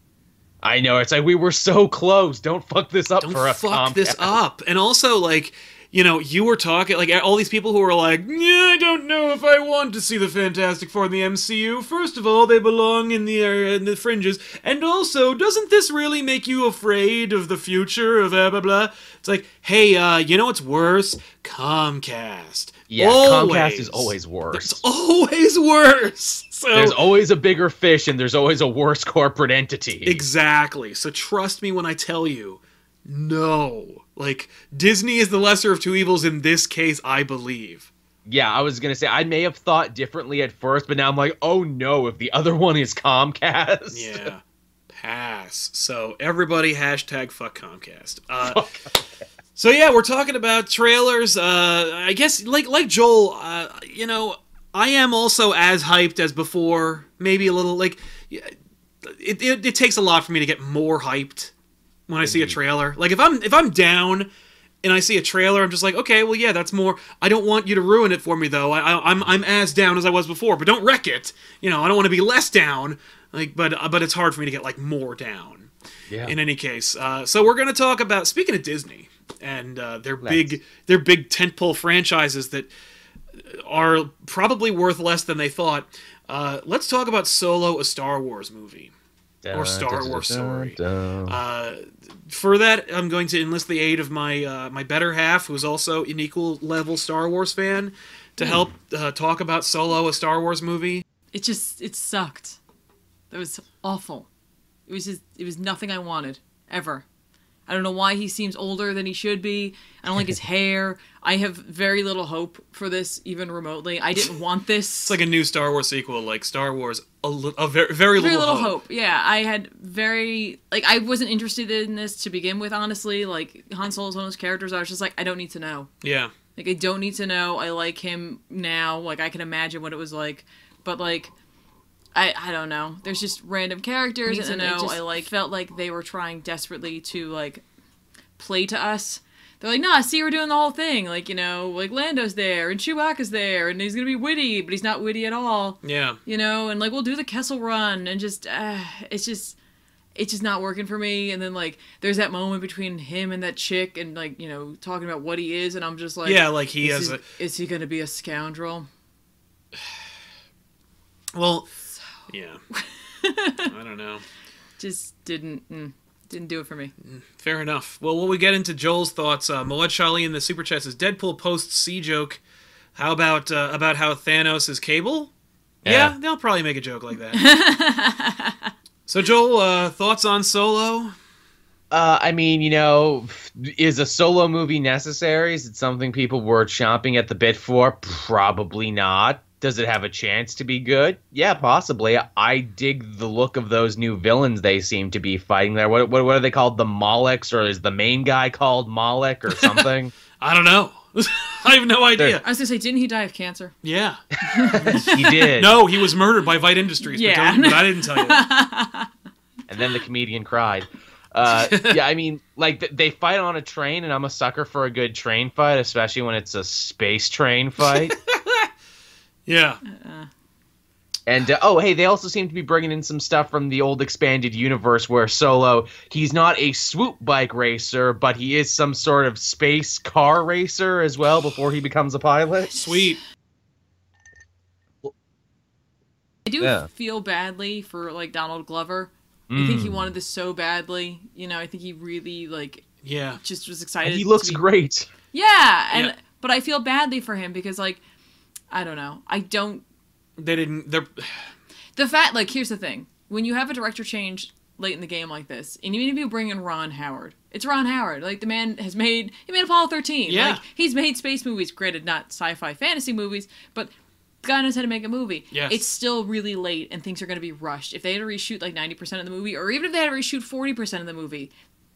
Speaker 3: I know. It's like we were so close. Don't fuck this up
Speaker 2: don't
Speaker 3: for us.
Speaker 2: fuck this up. And also, like, you know, you were talking like all these people who were like, yeah, I don't know if I want to see the Fantastic Four in the MCU. First of all, they belong in the uh, in the fringes, and also, doesn't this really make you afraid of the future of blah blah blah? It's like, hey, uh, you know what's worse? Comcast.
Speaker 3: Yeah, Comcast is always worse.
Speaker 2: It's always worse. So
Speaker 3: There's always a bigger fish and there's always a worse corporate entity.
Speaker 2: Exactly. So trust me when I tell you, no. Like Disney is the lesser of two evils in this case, I believe.
Speaker 3: yeah, I was gonna say I may have thought differently at first, but now I'm like, oh no, if the other one is Comcast.
Speaker 2: Yeah. Pass. So everybody hashtag fuck Comcast. Uh, so yeah, we're talking about trailers. Uh, I guess like like Joel, uh, you know, I am also as hyped as before. Maybe a little like it, it, it takes a lot for me to get more hyped when I see a trailer. Like if I'm if I'm down and I see a trailer, I'm just like, okay, well yeah, that's more. I don't want you to ruin it for me though. I, I, I'm I'm as down as I was before, but don't wreck it. You know, I don't want to be less down. Like, but but it's hard for me to get like more down.
Speaker 3: Yeah.
Speaker 2: In any case, uh, so we're gonna talk about speaking of Disney and uh, their
Speaker 3: Let's.
Speaker 2: big their big tentpole franchises that are probably worth less than they thought. Uh, let's talk about Solo, a Star Wars movie. Or Star Wars, sorry. Uh, for that, I'm going to enlist the aid of my uh, my better half, who's also an equal level Star Wars fan, to help uh, talk about Solo, a Star Wars movie.
Speaker 4: It just it sucked. That was awful. It was just it was nothing I wanted ever. I don't know why he seems older than he should be. I don't like his hair. I have very little hope for this, even remotely. I didn't want this.
Speaker 2: It's like a new Star Wars sequel, like Star Wars, a, li- a very very,
Speaker 4: very
Speaker 2: little,
Speaker 4: little
Speaker 2: hope.
Speaker 4: hope. Yeah, I had very like I wasn't interested in this to begin with. Honestly, like Han Solo is one of those characters. I was just like, I don't need to know.
Speaker 2: Yeah,
Speaker 4: Like I don't need to know. I like him now. Like I can imagine what it was like, but like I I don't know. There's just random characters, and
Speaker 5: to
Speaker 4: I
Speaker 5: know.
Speaker 4: just I like felt like they were trying desperately to like play to us. They're like, nah, see, we're doing the whole thing. Like, you know, like Lando's there and Chewbacca's there, and he's gonna be witty, but he's not witty at all
Speaker 2: yeah.
Speaker 4: you know, and like we'll do the Kessel Run, and just uh, it's just it's just not working for me. And then like there's that moment between him and that chick, and like you know talking about what he is, and I'm just like,
Speaker 2: Yeah, like he
Speaker 4: is
Speaker 2: has
Speaker 4: he, is he gonna be a scoundrel?
Speaker 2: Well, yeah. I don't know.
Speaker 4: Just didn't mm, didn't do it for me.
Speaker 2: Fair enough. Well, when we get into Joel's thoughts, uh, Moet Charlie in the super chat says Deadpool post C joke. How about uh, about how Thanos is Cable? Yeah.
Speaker 3: Yeah.
Speaker 2: they'll probably make a joke like that. so, Joel, uh, thoughts on Solo?
Speaker 3: Uh, I mean, you know, is a solo movie necessary? Is it something people were chomping at the bit for? Probably not. Does it have a chance to be good? Yeah, possibly. I dig the look of those new villains they seem to be fighting there. What what, what are they called? The Molochs, or is the main guy called Moloch or something?
Speaker 2: I don't know. I have no idea.
Speaker 4: I was gonna say, didn't he die of cancer?
Speaker 2: Yeah.
Speaker 3: he did.
Speaker 2: No, he was murdered by Vite Industries.
Speaker 4: Yeah.
Speaker 2: But, don't- but I didn't tell you that.
Speaker 3: and then the comedian cried. Uh, yeah, I mean, like th- they fight on a train, and I'm a sucker for a good train fight, especially when it's a space train fight.
Speaker 2: Yeah.
Speaker 3: and uh, oh, hey, they also seem to be bringing in some stuff from the old expanded universe where Solo, he's not a swoop bike racer, but he is some sort of space car racer as well before he becomes a pilot.
Speaker 2: Sweet.
Speaker 4: I do
Speaker 3: Yeah.
Speaker 4: feel badly for like Donald Glover. I think he
Speaker 3: Mm.
Speaker 4: wanted this so badly. You know, I think he really like
Speaker 2: Yeah.
Speaker 4: just was excited.
Speaker 3: And he looks
Speaker 4: be-
Speaker 3: great.
Speaker 4: Yeah, and
Speaker 2: Yeah.
Speaker 4: but I feel badly for him because like I don't know. I don't
Speaker 2: They didn't. They're.
Speaker 4: the fact like here's the thing. When you have a director change late in the game like this, and even if you bring in Ron Howard, it's Ron Howard. Like the man has made he made Apollo 13.
Speaker 2: Yeah.
Speaker 4: Like he's made space movies, granted not sci-fi fantasy movies, but the guy knows how to make a movie.
Speaker 2: Yes.
Speaker 4: It's still really late and things are going to be rushed. If they had to reshoot like 90% of the movie or even if they had to reshoot 40% of the movie,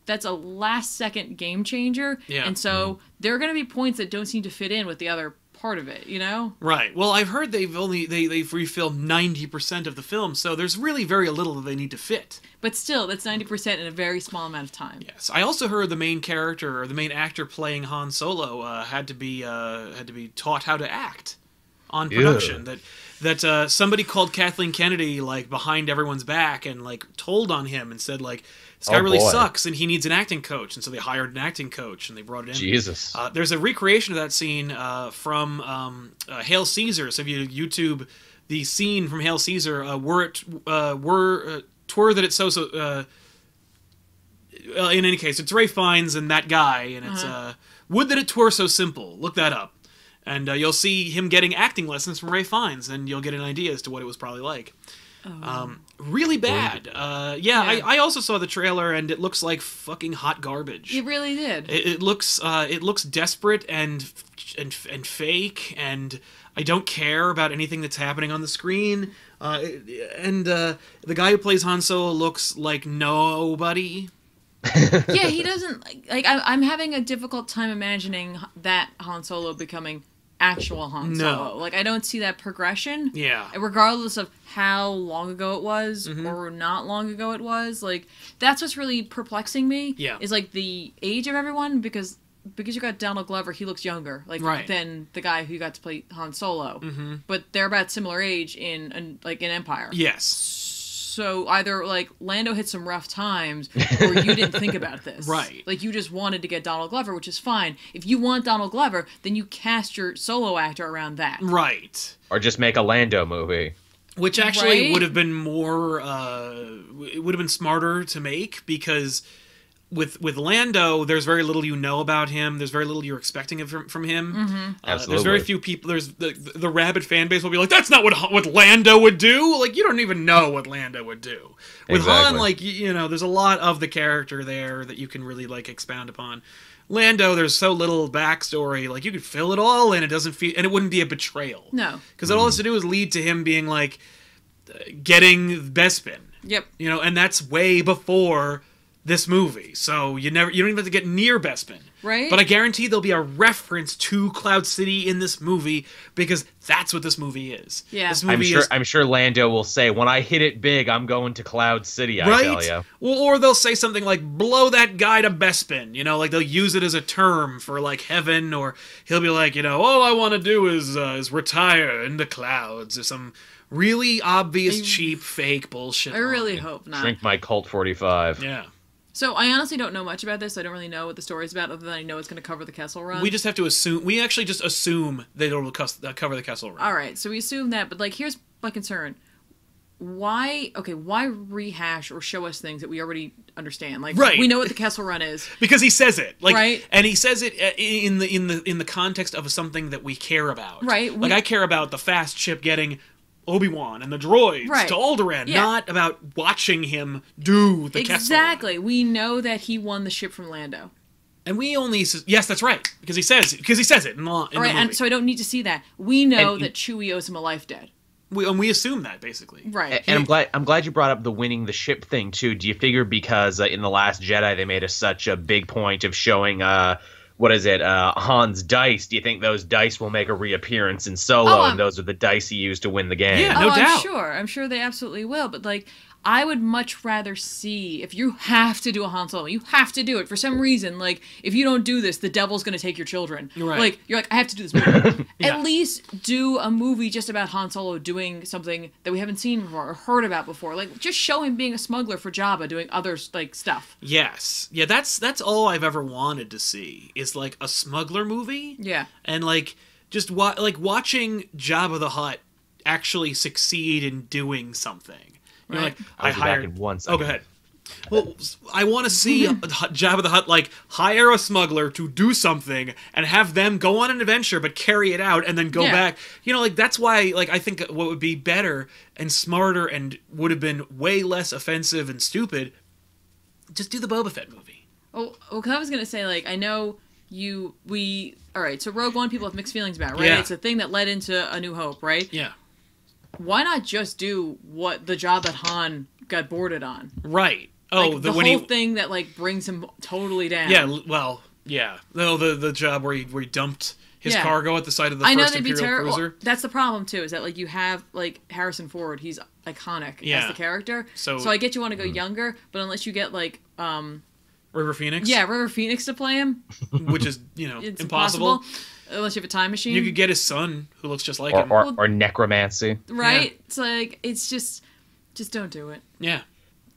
Speaker 4: that's a last second game changer.
Speaker 2: Yeah.
Speaker 4: And so mm-hmm. there are going to be points that don't seem to fit in with the other part of it, you know?
Speaker 2: Right. Well, I've heard they've only they they've refilmed ninety percent of the film, so there's really very little that they need to fit.
Speaker 4: But still, that's 90% in a very small amount of time.
Speaker 2: Yes, I also heard the main character or the main actor playing Han Solo uh, had to be uh, had to be taught how to act on production. That that uh, somebody called Kathleen Kennedy like behind everyone's back and like told on him and said like this guy
Speaker 3: Oh,
Speaker 2: really
Speaker 3: boy.
Speaker 2: sucks and he needs an acting coach, and so they hired an acting coach and they brought it in.
Speaker 3: Jesus.
Speaker 2: Uh, there's a recreation of that scene uh, from um, uh, Hail Caesar. So if you YouTube the scene from Hail Caesar, uh, were it uh, were uh, twere that it's so so. Uh, uh, in any case, it's Ralph Fiennes and that guy, and it's uh, would that it twere so simple. Look that up, and uh, you'll see him getting acting lessons from Ralph Fiennes, and you'll get an idea as to what it was probably like. Um, really bad. Uh, yeah,
Speaker 4: Yeah.
Speaker 2: I, I also saw the trailer, and it looks like fucking hot garbage.
Speaker 4: It really did.
Speaker 2: It, it looks uh, it looks desperate and and and fake, and I don't care about anything that's happening on the screen. Uh, and uh, the guy who plays Han Solo looks like nobody.
Speaker 4: yeah, he doesn't like. like I, I'm having a difficult time imagining that Han Solo becoming actual Han
Speaker 2: No.
Speaker 4: Solo. Like I don't see that progression.
Speaker 2: Yeah.
Speaker 4: Regardless of how long ago it was
Speaker 2: Mm-hmm.
Speaker 4: or not long ago it was, like that's what's really perplexing me.
Speaker 2: Yeah.
Speaker 4: Is like the age of everyone because because you got Donald Glover, he looks younger, like
Speaker 2: Right.
Speaker 4: than the guy who got to play Han Solo. Mm-hmm. But they're about similar age in, in like in Empire.
Speaker 2: Yes.
Speaker 4: So either like Lando hit some rough times, or you didn't think about this.
Speaker 2: Right.
Speaker 4: Like you just wanted to get Donald Glover, which is fine. If you want Donald Glover, then you cast your solo actor around that.
Speaker 2: Right.
Speaker 3: Or just make a Lando movie.
Speaker 2: Which actually
Speaker 4: Right?
Speaker 2: would have been more. Uh, it would have been smarter to make because with with Lando, there's very little you know about him. There's very little you're expecting from, from him. Uh, there's very few people. There's the the rabid fan base will be like, "That's not what what Lando would do." Like you don't even know what Lando would do. With Han, like you, you know, there's a lot of the character there that you can really like expound upon. Lando, there's so little backstory. Like you could fill it all in. It doesn't feel, and it wouldn't be a betrayal.
Speaker 4: No.
Speaker 2: because all it has to do is lead to him being like uh, getting Bespin
Speaker 4: Yep.
Speaker 2: you know, and that's way before this movie. So you never, you don't even have to get near Bespin,
Speaker 4: Right.
Speaker 2: But I guarantee there'll be a reference to Cloud City in this movie because that's what this movie is.
Speaker 4: Yeah.
Speaker 2: this movie
Speaker 3: I'm sure.
Speaker 2: is
Speaker 3: I'm sure Lando will say, "When I hit it big, I'm going to Cloud City." I tell
Speaker 2: right.
Speaker 3: you.
Speaker 2: Well, or they'll say something like "blow that guy to Bespin," you know, like they'll use it as a term for like heaven, or he'll be like, you know, all I want to do is uh, is retire in the clouds or some really obvious, cheap, fake bullshit.
Speaker 4: I really
Speaker 2: line.
Speaker 4: hope not.
Speaker 3: Drink my Colt 45.
Speaker 2: Yeah.
Speaker 4: So I honestly don't know much about this. I don't really know what the story's about, other than I know it's going to cover the Kessel Run.
Speaker 2: We just have to assume. We actually just assume that it'll uh, cover the Kessel Run.
Speaker 4: All right, so we assume that, but like, here's my concern: why? Okay, why rehash or show us things that we already understand? Like,
Speaker 2: Right.
Speaker 4: we know what the Kessel Run is.
Speaker 2: because he says it like
Speaker 4: Right.
Speaker 2: and he says it uh, in the in the in the context of something that we care about
Speaker 4: Right,
Speaker 2: like
Speaker 4: we-
Speaker 2: i care about the fast ship getting obi-wan and the droids
Speaker 4: Right.
Speaker 2: to Alderaan,
Speaker 4: Yeah.
Speaker 2: not about watching him do the Kessel
Speaker 4: exactly. We know that he won the ship from Lando.
Speaker 2: and we only yes that's right because he says because he says it in, the, in
Speaker 4: All
Speaker 2: the
Speaker 4: right, and so I don't need to see that. We know
Speaker 3: And-
Speaker 4: that Chewie owes him a life debt.
Speaker 2: we, and we assume that basically
Speaker 4: Right.
Speaker 3: And I'm glad I'm glad you brought up the winning the ship thing too. Do you figure because uh, in the Last Jedi they made a, such a big point of showing uh what is it uh Han's dice? Do you think those dice will make a reappearance in Solo
Speaker 4: Oh,
Speaker 3: and those are the dice he used to win the game?
Speaker 2: Yeah.
Speaker 4: no oh,
Speaker 2: no
Speaker 4: I'm sure. I'm sure they absolutely will. But like, I would much rather see if you have to do a Han Solo, you have to do it for some reason. Like, if you don't do this, the devil's gonna take your children.
Speaker 2: Right.
Speaker 4: Like, you're like, I have to do this movie.
Speaker 2: Yeah.
Speaker 4: At least do a movie just about Han Solo doing something that we haven't seen before or heard about before. Like, just show him being a smuggler for Jabba, doing other like stuff.
Speaker 2: yes yeah that's that's all i've ever wanted to see is like a smuggler movie
Speaker 4: Yeah.
Speaker 2: and like just wa- like watching Jabba the Hutt actually succeed in doing something. You know,
Speaker 4: Right.
Speaker 2: like
Speaker 3: I'll
Speaker 2: I
Speaker 3: be back
Speaker 2: hired.
Speaker 3: in one
Speaker 2: Oh,
Speaker 3: second.
Speaker 2: go ahead. Well, I want to see Jabba the Hutt like hire a smuggler to do something and have them go on an adventure, but carry it out and then go
Speaker 4: Yeah.
Speaker 2: back. You know, like that's why like I think what would be better and smarter and would have been way less offensive and stupid. Just do the Boba Fett movie.
Speaker 4: Oh, well, 'cause I was gonna say, like, I know you, we, all right. So Rogue One, people have mixed feelings about, right?
Speaker 2: Yeah.
Speaker 4: It's a thing that led into A New Hope, right?
Speaker 2: Yeah.
Speaker 4: Why not just do what the job that Han got boarded on?
Speaker 2: Right. Oh,
Speaker 4: Like,
Speaker 2: the,
Speaker 4: the whole
Speaker 2: he
Speaker 4: thing that like brings him totally down.
Speaker 2: Yeah, well, yeah. No, the the job where he where he dumped his
Speaker 4: Yeah.
Speaker 2: cargo at the side of the
Speaker 4: I know
Speaker 2: first
Speaker 4: they'd be
Speaker 2: Imperial
Speaker 4: terrible.
Speaker 2: cruiser.
Speaker 4: That's the problem too. Is that like you have like Harrison Ford? He's iconic
Speaker 2: Yeah.
Speaker 4: as the character.
Speaker 2: So-
Speaker 4: so I get you want to go younger, but unless you get like um
Speaker 2: River Phoenix.
Speaker 4: yeah River Phoenix to play him,
Speaker 2: which is you know
Speaker 4: it's
Speaker 2: impossible.
Speaker 4: impossible. Unless you have a time machine.
Speaker 2: You could get his son, who looks just like
Speaker 3: Or,
Speaker 2: him.
Speaker 3: or, or necromancy.
Speaker 4: right? It's like it's just just don't do it.
Speaker 2: yeah.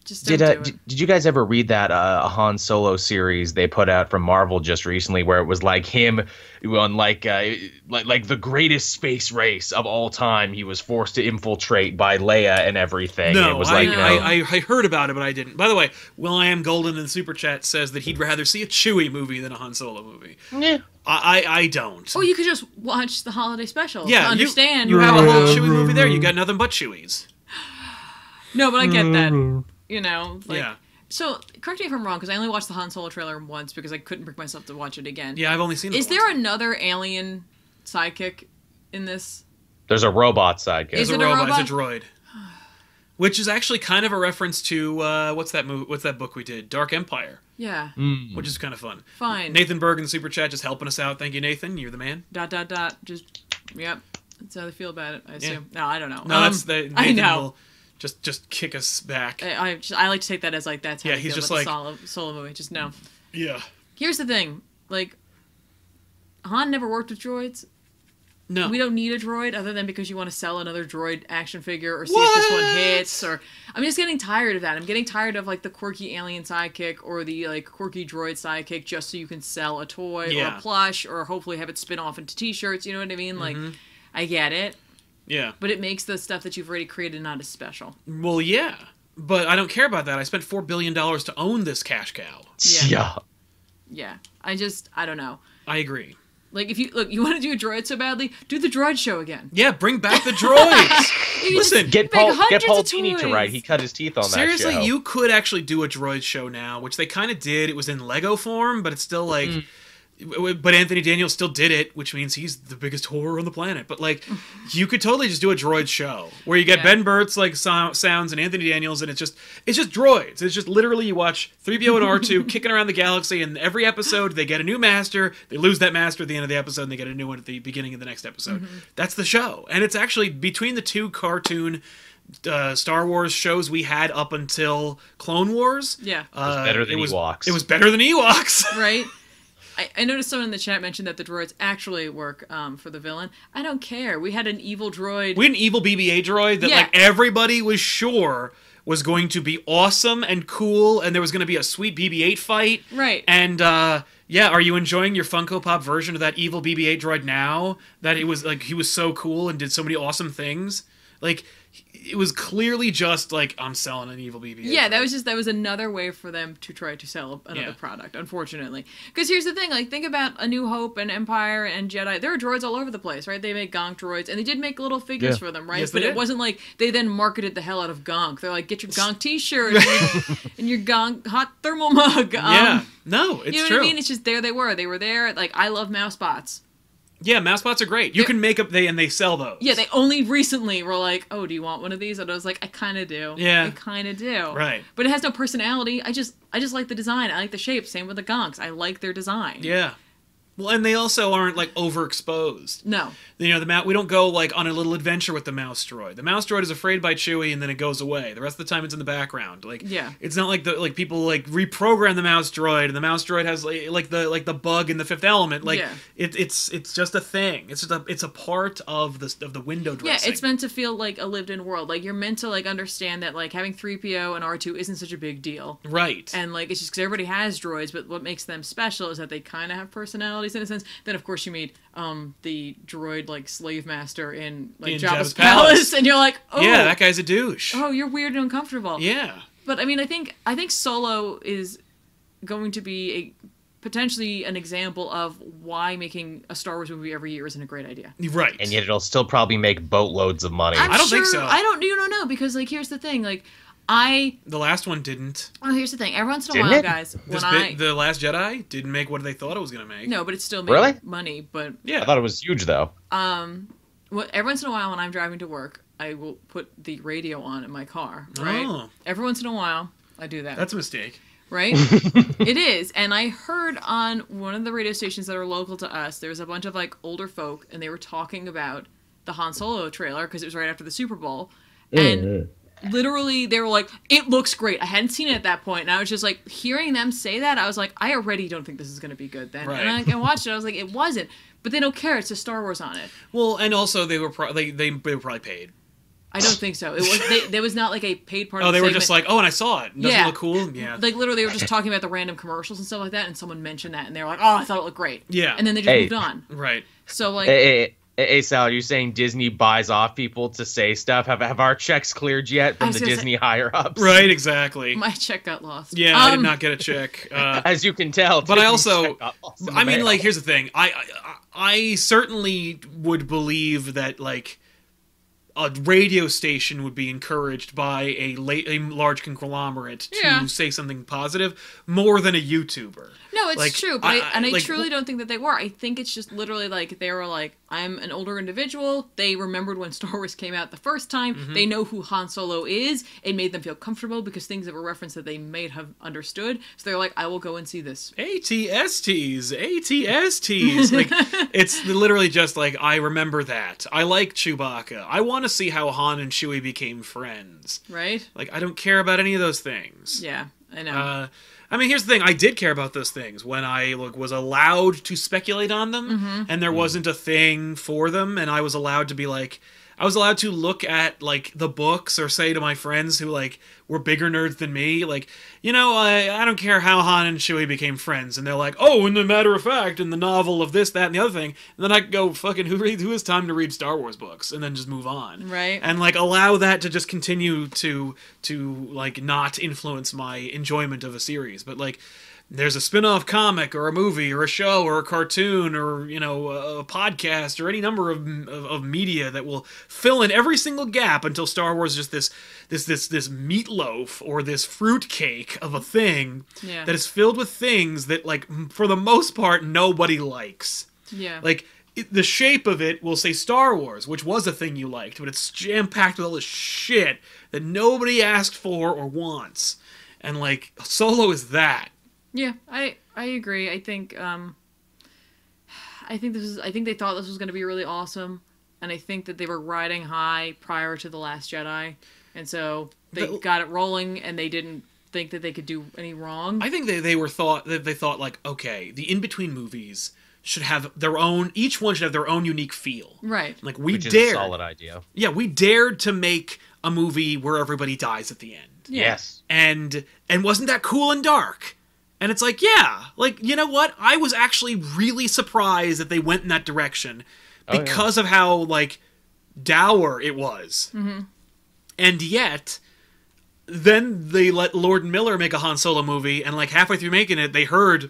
Speaker 4: Just
Speaker 3: Did, uh,
Speaker 4: do it.
Speaker 3: did did you guys ever read that uh, Han Solo series they put out from Marvel just recently, where it was like him on like uh, like like the greatest space race of all time? He was forced to infiltrate by Leia and everything. and
Speaker 2: No,
Speaker 3: it was
Speaker 2: I,
Speaker 3: like you know,
Speaker 2: I, I, I heard about it, but I didn't. By the way, Will I am Golden in the super chat says that he'd rather see a Chewie movie than a Han Solo movie.
Speaker 3: "Eh,
Speaker 2: I, I, I don't.
Speaker 4: Oh, you could just watch the holiday special
Speaker 2: yeah,
Speaker 4: to
Speaker 2: you-
Speaker 4: understand.
Speaker 2: You, have a whole Chewie movie there. You got nothing but Chewies.
Speaker 4: no, but I get that. You know, like,
Speaker 2: yeah,
Speaker 4: So correct me if I'm wrong, because I only watched the Han Solo trailer once because I couldn't bring myself to watch it again.
Speaker 2: yeah. I've only seen. it
Speaker 4: Is
Speaker 2: once.
Speaker 4: there another alien sidekick in this?
Speaker 3: there's a robot sidekick.
Speaker 4: Is
Speaker 2: It's a
Speaker 4: it a
Speaker 2: robot. It's a droid. Which is actually kind of a reference to uh, what's that movie? What's that book we did? Dark Empire,
Speaker 4: Yeah,
Speaker 2: which is kind of fun.
Speaker 4: fine.
Speaker 2: Nathan Berg in the super chat just helping us out. Thank you, Nathan. You're the man.
Speaker 4: Dot dot dot. Just yep. That's how they feel about it. I assume. No, I don't know.
Speaker 2: No,
Speaker 4: Um,
Speaker 2: that's the Nathan
Speaker 4: I know.
Speaker 2: will just just kick us back.
Speaker 4: I, I, just, I like to take that as like that's how
Speaker 2: Yeah, he's
Speaker 4: feel
Speaker 2: just
Speaker 4: about
Speaker 2: like-
Speaker 4: solo, solo movie. Just no.
Speaker 2: yeah.
Speaker 4: Here's the thing, like Han never worked with droids.
Speaker 2: No.
Speaker 4: We don't need a droid other than because you want to sell another droid action figure or see if this one hits or I'm just getting tired of that. I'm getting tired of like the quirky alien sidekick or the like quirky droid sidekick just so you can sell a toy or a plush or hopefully have it spin off into t-shirts, you know what I mean? Like
Speaker 2: Mm-hmm.
Speaker 4: I get it,
Speaker 2: Yeah.
Speaker 4: but it makes the stuff that you've already created not as special.
Speaker 2: Well, yeah. But I don't care about that. I spent four billion dollars to own this cash cow.
Speaker 4: Yeah.
Speaker 3: yeah.
Speaker 4: Yeah. I just I don't know.
Speaker 2: I agree.
Speaker 4: Like if you look, you want to do a droid so badly, do the droid show again.
Speaker 2: Yeah, bring back the droids. Listen,
Speaker 3: Get Paul get Paul
Speaker 4: of
Speaker 3: Dini to write. He cut his teeth on that
Speaker 2: Seriously, you could actually do a droid show now, which they kind of did. It was in Lego form, but it's still like.
Speaker 4: Mm.
Speaker 2: w- w- But Anthony Daniels still did it, which means he's the biggest horror on the planet. But like, you could totally just do a droid show where you get
Speaker 4: Yeah.
Speaker 2: Ben Burtt's like so- sounds and Anthony Daniels, and it's just it's just droids. It's just literally you watch 3PO and R2 kicking around the galaxy, and every episode they get a new master. They lose that master at the end of the episode, and they get a new one at the beginning of the next episode.
Speaker 4: Mm-hmm.
Speaker 2: That's the show, and it's actually between the two cartoon uh, Star Wars shows we had up until Clone Wars.
Speaker 4: Yeah.
Speaker 2: uh,
Speaker 3: better than
Speaker 2: it was,
Speaker 3: Ewoks.
Speaker 2: It was better than Ewoks.
Speaker 4: right? I, I noticed someone in the chat mentioned that the droids actually work um, for the villain. I don't care. We had an evil droid.
Speaker 2: We had an evil BB-8 droid that
Speaker 4: Yeah.
Speaker 2: like everybody was sure was going to be awesome and cool, and there was going to be a sweet BB-8 fight.
Speaker 4: Right.
Speaker 2: And uh, yeah, are you enjoying your Funko Pop version of that evil BB-8 droid now? That it was like he was so cool and did so many awesome things. Like it was clearly just like I'm selling an evil BB-8.
Speaker 4: yeah, that was just that was another way for them to try to sell another
Speaker 2: Yeah.
Speaker 4: product. Unfortunately, because here's the thing: like think about A New Hope and Empire and Jedi. There are droids all over the place, right? They make Gonk droids, and they did make little figures
Speaker 3: Yeah.
Speaker 4: for them, right?
Speaker 2: Yes,
Speaker 4: but it wasn't like they then marketed the hell out of Gonk. They're like, get your Gonk T-shirt and your, and your Gonk hot thermal mug. Um,
Speaker 2: yeah. No, it's
Speaker 4: you know
Speaker 2: true.
Speaker 4: what I mean? It's just there they were. They were there. Like I love mouse bots.
Speaker 2: Yeah, mouse bots are great. You
Speaker 4: They're-
Speaker 2: can make up they and they sell those.
Speaker 4: Yeah, they only recently were like, "Oh, do you want one of these?" And I was like, "I kind of do."
Speaker 2: Yeah.
Speaker 4: I kind of do.
Speaker 2: Right.
Speaker 4: But it has no personality. I just, I just like the design. I like the shape. Same with the gonks. I like their design.
Speaker 2: Yeah. Well, and they also aren't like overexposed.
Speaker 4: No.
Speaker 2: You know, the mouse. We don't go like on a little adventure with the mouse droid. The mouse droid is afraid by Chewie, and then it goes away. The rest of the time, it's in the background. Like,
Speaker 4: Yeah.
Speaker 2: it's not like the like people like reprogram the mouse droid, and the mouse droid has like, like the like the bug in the Fifth Element. Like,
Speaker 4: Yeah.
Speaker 2: it, it's it's just a thing. It's just a it's a part of the of the window dressing.
Speaker 4: Yeah, it's meant to feel like a lived-in world. Like you're meant to like understand that like having 3PO and R2 isn't such a big deal.
Speaker 2: right.
Speaker 4: And like it's just because everybody has droids, but what makes them special is that they kind of have personalities in a sense. Then of course you meet um the droid like slave master in like
Speaker 2: In
Speaker 4: Jabba's,
Speaker 2: Jabba's
Speaker 4: palace,
Speaker 2: palace.
Speaker 4: and you're like, oh,
Speaker 2: yeah, that guy's a douche.
Speaker 4: oh, you're weird and uncomfortable.
Speaker 2: Yeah.
Speaker 4: But I mean, I think I think Solo is going to be a potentially an example of why making a Star Wars movie every year isn't a great idea.
Speaker 2: Right.
Speaker 3: And yet it'll still probably make boatloads of money.
Speaker 4: I'm
Speaker 2: I don't think so.
Speaker 4: I don't. You don't know because like here's the thing. Like I.
Speaker 2: the last one didn't.
Speaker 4: Oh, here's the thing. Every once in a
Speaker 3: Didn't
Speaker 4: while,
Speaker 3: it?
Speaker 4: guys, when
Speaker 2: This
Speaker 4: I
Speaker 2: bit, the Last Jedi didn't make what they thought it was gonna make.
Speaker 4: no, but it's still made
Speaker 3: Really?
Speaker 4: money. But
Speaker 2: Yeah.
Speaker 3: I thought it was huge though.
Speaker 4: um, what, every once in a while when I'm driving to work, I will put the radio on in my car. Right.
Speaker 2: Oh.
Speaker 4: Every once in a while, I do that.
Speaker 2: That's a mistake.
Speaker 4: right? it is. And I heard on one of the radio stations that are local to us, there was a bunch of like older folk, and they were talking about the Han Solo trailer because it was right after the Super Bowl. And literally, they were like, it looks great. I hadn't seen it at that point, and I was just like, hearing them say that, I was like, I already don't think this is going to be good then.
Speaker 2: Right.
Speaker 4: And I, I watched it, I was like, it wasn't. But they don't care. It's a Star Wars on it.
Speaker 2: Well, and also they were pro- they, they they were probably paid.
Speaker 4: I don't think so. It was. They, there was not like a paid part.
Speaker 2: Oh,
Speaker 4: of the
Speaker 2: they were
Speaker 4: segment.
Speaker 2: just like, oh, and I saw it. Doesn't
Speaker 4: Yeah.
Speaker 2: it look cool? Yeah.
Speaker 4: like literally they were just talking about the random commercials and stuff like that and someone mentioned that and they were like oh i thought it looked great
Speaker 2: Yeah.
Speaker 4: and then they just
Speaker 3: Hey.
Speaker 4: moved on
Speaker 2: right.
Speaker 4: so like
Speaker 3: Hey, hey, hey, hey, Sal, are you saying Disney buys off people to say stuff? Have have our checks cleared yet from the
Speaker 4: gonna say-
Speaker 3: Disney higher ups?
Speaker 2: Right. Exactly.
Speaker 4: my check got lost
Speaker 2: yeah, I did
Speaker 4: Um,
Speaker 2: not get a check. Uh,
Speaker 3: As you can tell.
Speaker 2: But I also-
Speaker 3: check got lost in the
Speaker 2: I mean,
Speaker 3: mail.
Speaker 2: like, here's the thing. I, I I certainly would believe that like a radio station would be encouraged by a late, a large conglomerate to
Speaker 4: Yeah.
Speaker 2: say something positive more than a YouTuber.
Speaker 4: no it's
Speaker 2: like,
Speaker 4: true but
Speaker 2: I-
Speaker 4: I, and i
Speaker 2: I- like,
Speaker 4: truly don't think that they were i think it's just literally like they were like i'm an older individual they remembered when star wars came out the first time
Speaker 2: Mm-hmm.
Speaker 4: they know who han solo is it made them feel comfortable because things that were referenced that they may have understood so they're like i will go and see this
Speaker 2: ATSTs, ATSTs. Like it's literally just like I remember that. I like Chewbacca. I want to see how Han and Chewie became friends.
Speaker 4: right
Speaker 2: Like I don't care about any of those things.
Speaker 4: yeah i know
Speaker 2: Uh, I mean, here's the thing. I did care about those things when I like, was allowed to speculate on them,
Speaker 4: Mm-hmm.
Speaker 2: and there wasn't a thing for them, and I was allowed to be like, I was allowed to look at like the books or say to my friends who like were bigger nerds than me, like, you know, I I don't care how Han and Chewie became friends, and they're like, oh, in the matter of fact, in the novel of this, that, and the other thing, and then I go, fucking, who read, who has time to read Star Wars books, and then just move on,
Speaker 4: Right.
Speaker 2: and like allow that to just continue to to like not influence my enjoyment of a series. But like there's a spin-off comic or a movie or a show or a cartoon or you know a, podcast or any number of, of of media that will fill in every single gap until Star Wars is just this this this this meatloaf or this fruitcake of a thing
Speaker 4: Yeah.
Speaker 2: that is filled with things that like for the most part nobody likes
Speaker 4: yeah
Speaker 2: like it, the shape of it will say Star Wars, which was a thing you liked, but it's jam packed with all this shit that nobody asked for or wants. And like Solo is that.
Speaker 4: Yeah, I I agree. I think um I think this is I think they thought this was going to be really awesome and I think that they were riding high prior to the last Jedi and so they
Speaker 2: The-
Speaker 4: got it rolling and they didn't think that they could do any wrong.
Speaker 2: I think they, they were thought that they thought like, okay, the in between movies should have their own each one should have their own unique feel.
Speaker 4: right.
Speaker 2: Like we
Speaker 3: Which is a
Speaker 2: dared
Speaker 3: solid idea.
Speaker 2: Yeah, we dared to make a movie where everybody dies at the end.
Speaker 4: Yeah.
Speaker 3: Yes.
Speaker 2: And and wasn't that cool and dark? And it's like, yeah, like you know what? I was actually really surprised that they went in that direction
Speaker 3: Oh, yeah.
Speaker 2: because of how like dour it was. Mm-hmm. And yet, then they let Lord Miller make a Han Solo movie, and like halfway through making it, they heard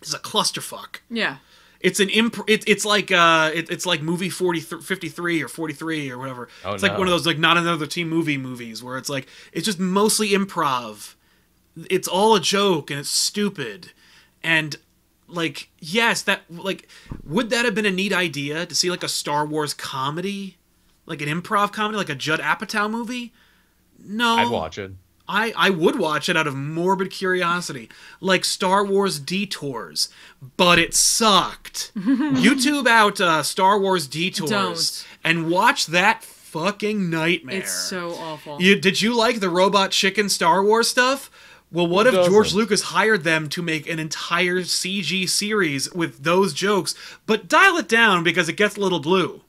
Speaker 2: it's a clusterfuck.
Speaker 4: Yeah.
Speaker 2: It's an imp. It, it's like uh, it, it's like movie 40, 53 or forty three or whatever.
Speaker 3: Oh,
Speaker 2: it's like one of those like not another teen movie movies where it's like it's just mostly improv. It's all a joke and it's stupid, and like yes, that like would that have been a neat idea to see like a Star Wars comedy, like an improv comedy, like a Judd Apatow movie? No,
Speaker 3: I'd watch it.
Speaker 2: I, I would watch it out of morbid curiosity, like Star Wars Detours, but it sucked. YouTube out uh, Star Wars Detours
Speaker 4: Don't.
Speaker 2: and watch that fucking nightmare.
Speaker 4: It's so awful.
Speaker 2: You, did you like the robot chicken Star Wars stuff? Well, what if? George Lucas hired them to make an entire CG series with those jokes, but dial it down because it gets a little blue?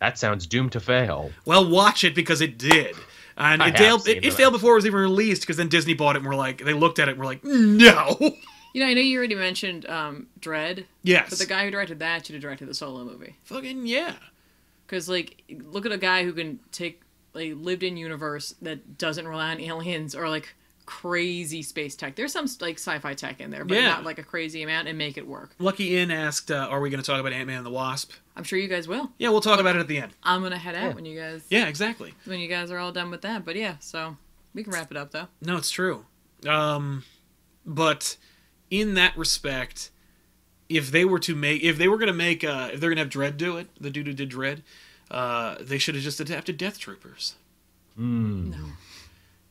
Speaker 3: That sounds doomed to fail.
Speaker 2: Well, watch it because it did. And
Speaker 3: I
Speaker 2: it,
Speaker 3: have
Speaker 2: failed,
Speaker 3: seen
Speaker 2: it, it failed before it was even released because then Disney bought it and we're like, they looked at it and we're like, no.
Speaker 4: You know, I know you already mentioned um, Dredd,
Speaker 2: yes.
Speaker 4: but the guy who directed that should have directed the solo movie.
Speaker 2: Fucking yeah.
Speaker 4: Because, like, look at a guy who can take a lived in universe that doesn't rely on aliens or, like, crazy space tech. There's some, like, sci fi tech in there, but
Speaker 2: Yeah.
Speaker 4: not, like, a crazy amount and make it work.
Speaker 2: Lucky In asked, uh, are we going to talk about Ant Man and the Wasp?
Speaker 4: I'm sure you guys will.
Speaker 2: Yeah, we'll talk about it at the end.
Speaker 4: I'm gonna head out
Speaker 3: Yeah.
Speaker 4: when you guys
Speaker 2: Yeah, exactly.
Speaker 4: when you guys are all done with that. But yeah, so we can wrap it up though.
Speaker 2: No, it's true. Um, but in that respect, if they were to make, if they were going to make, uh, if they're going to have Dredd do it, the dude who did Dredd, uh, they should have just adapted Death Troopers.
Speaker 4: No.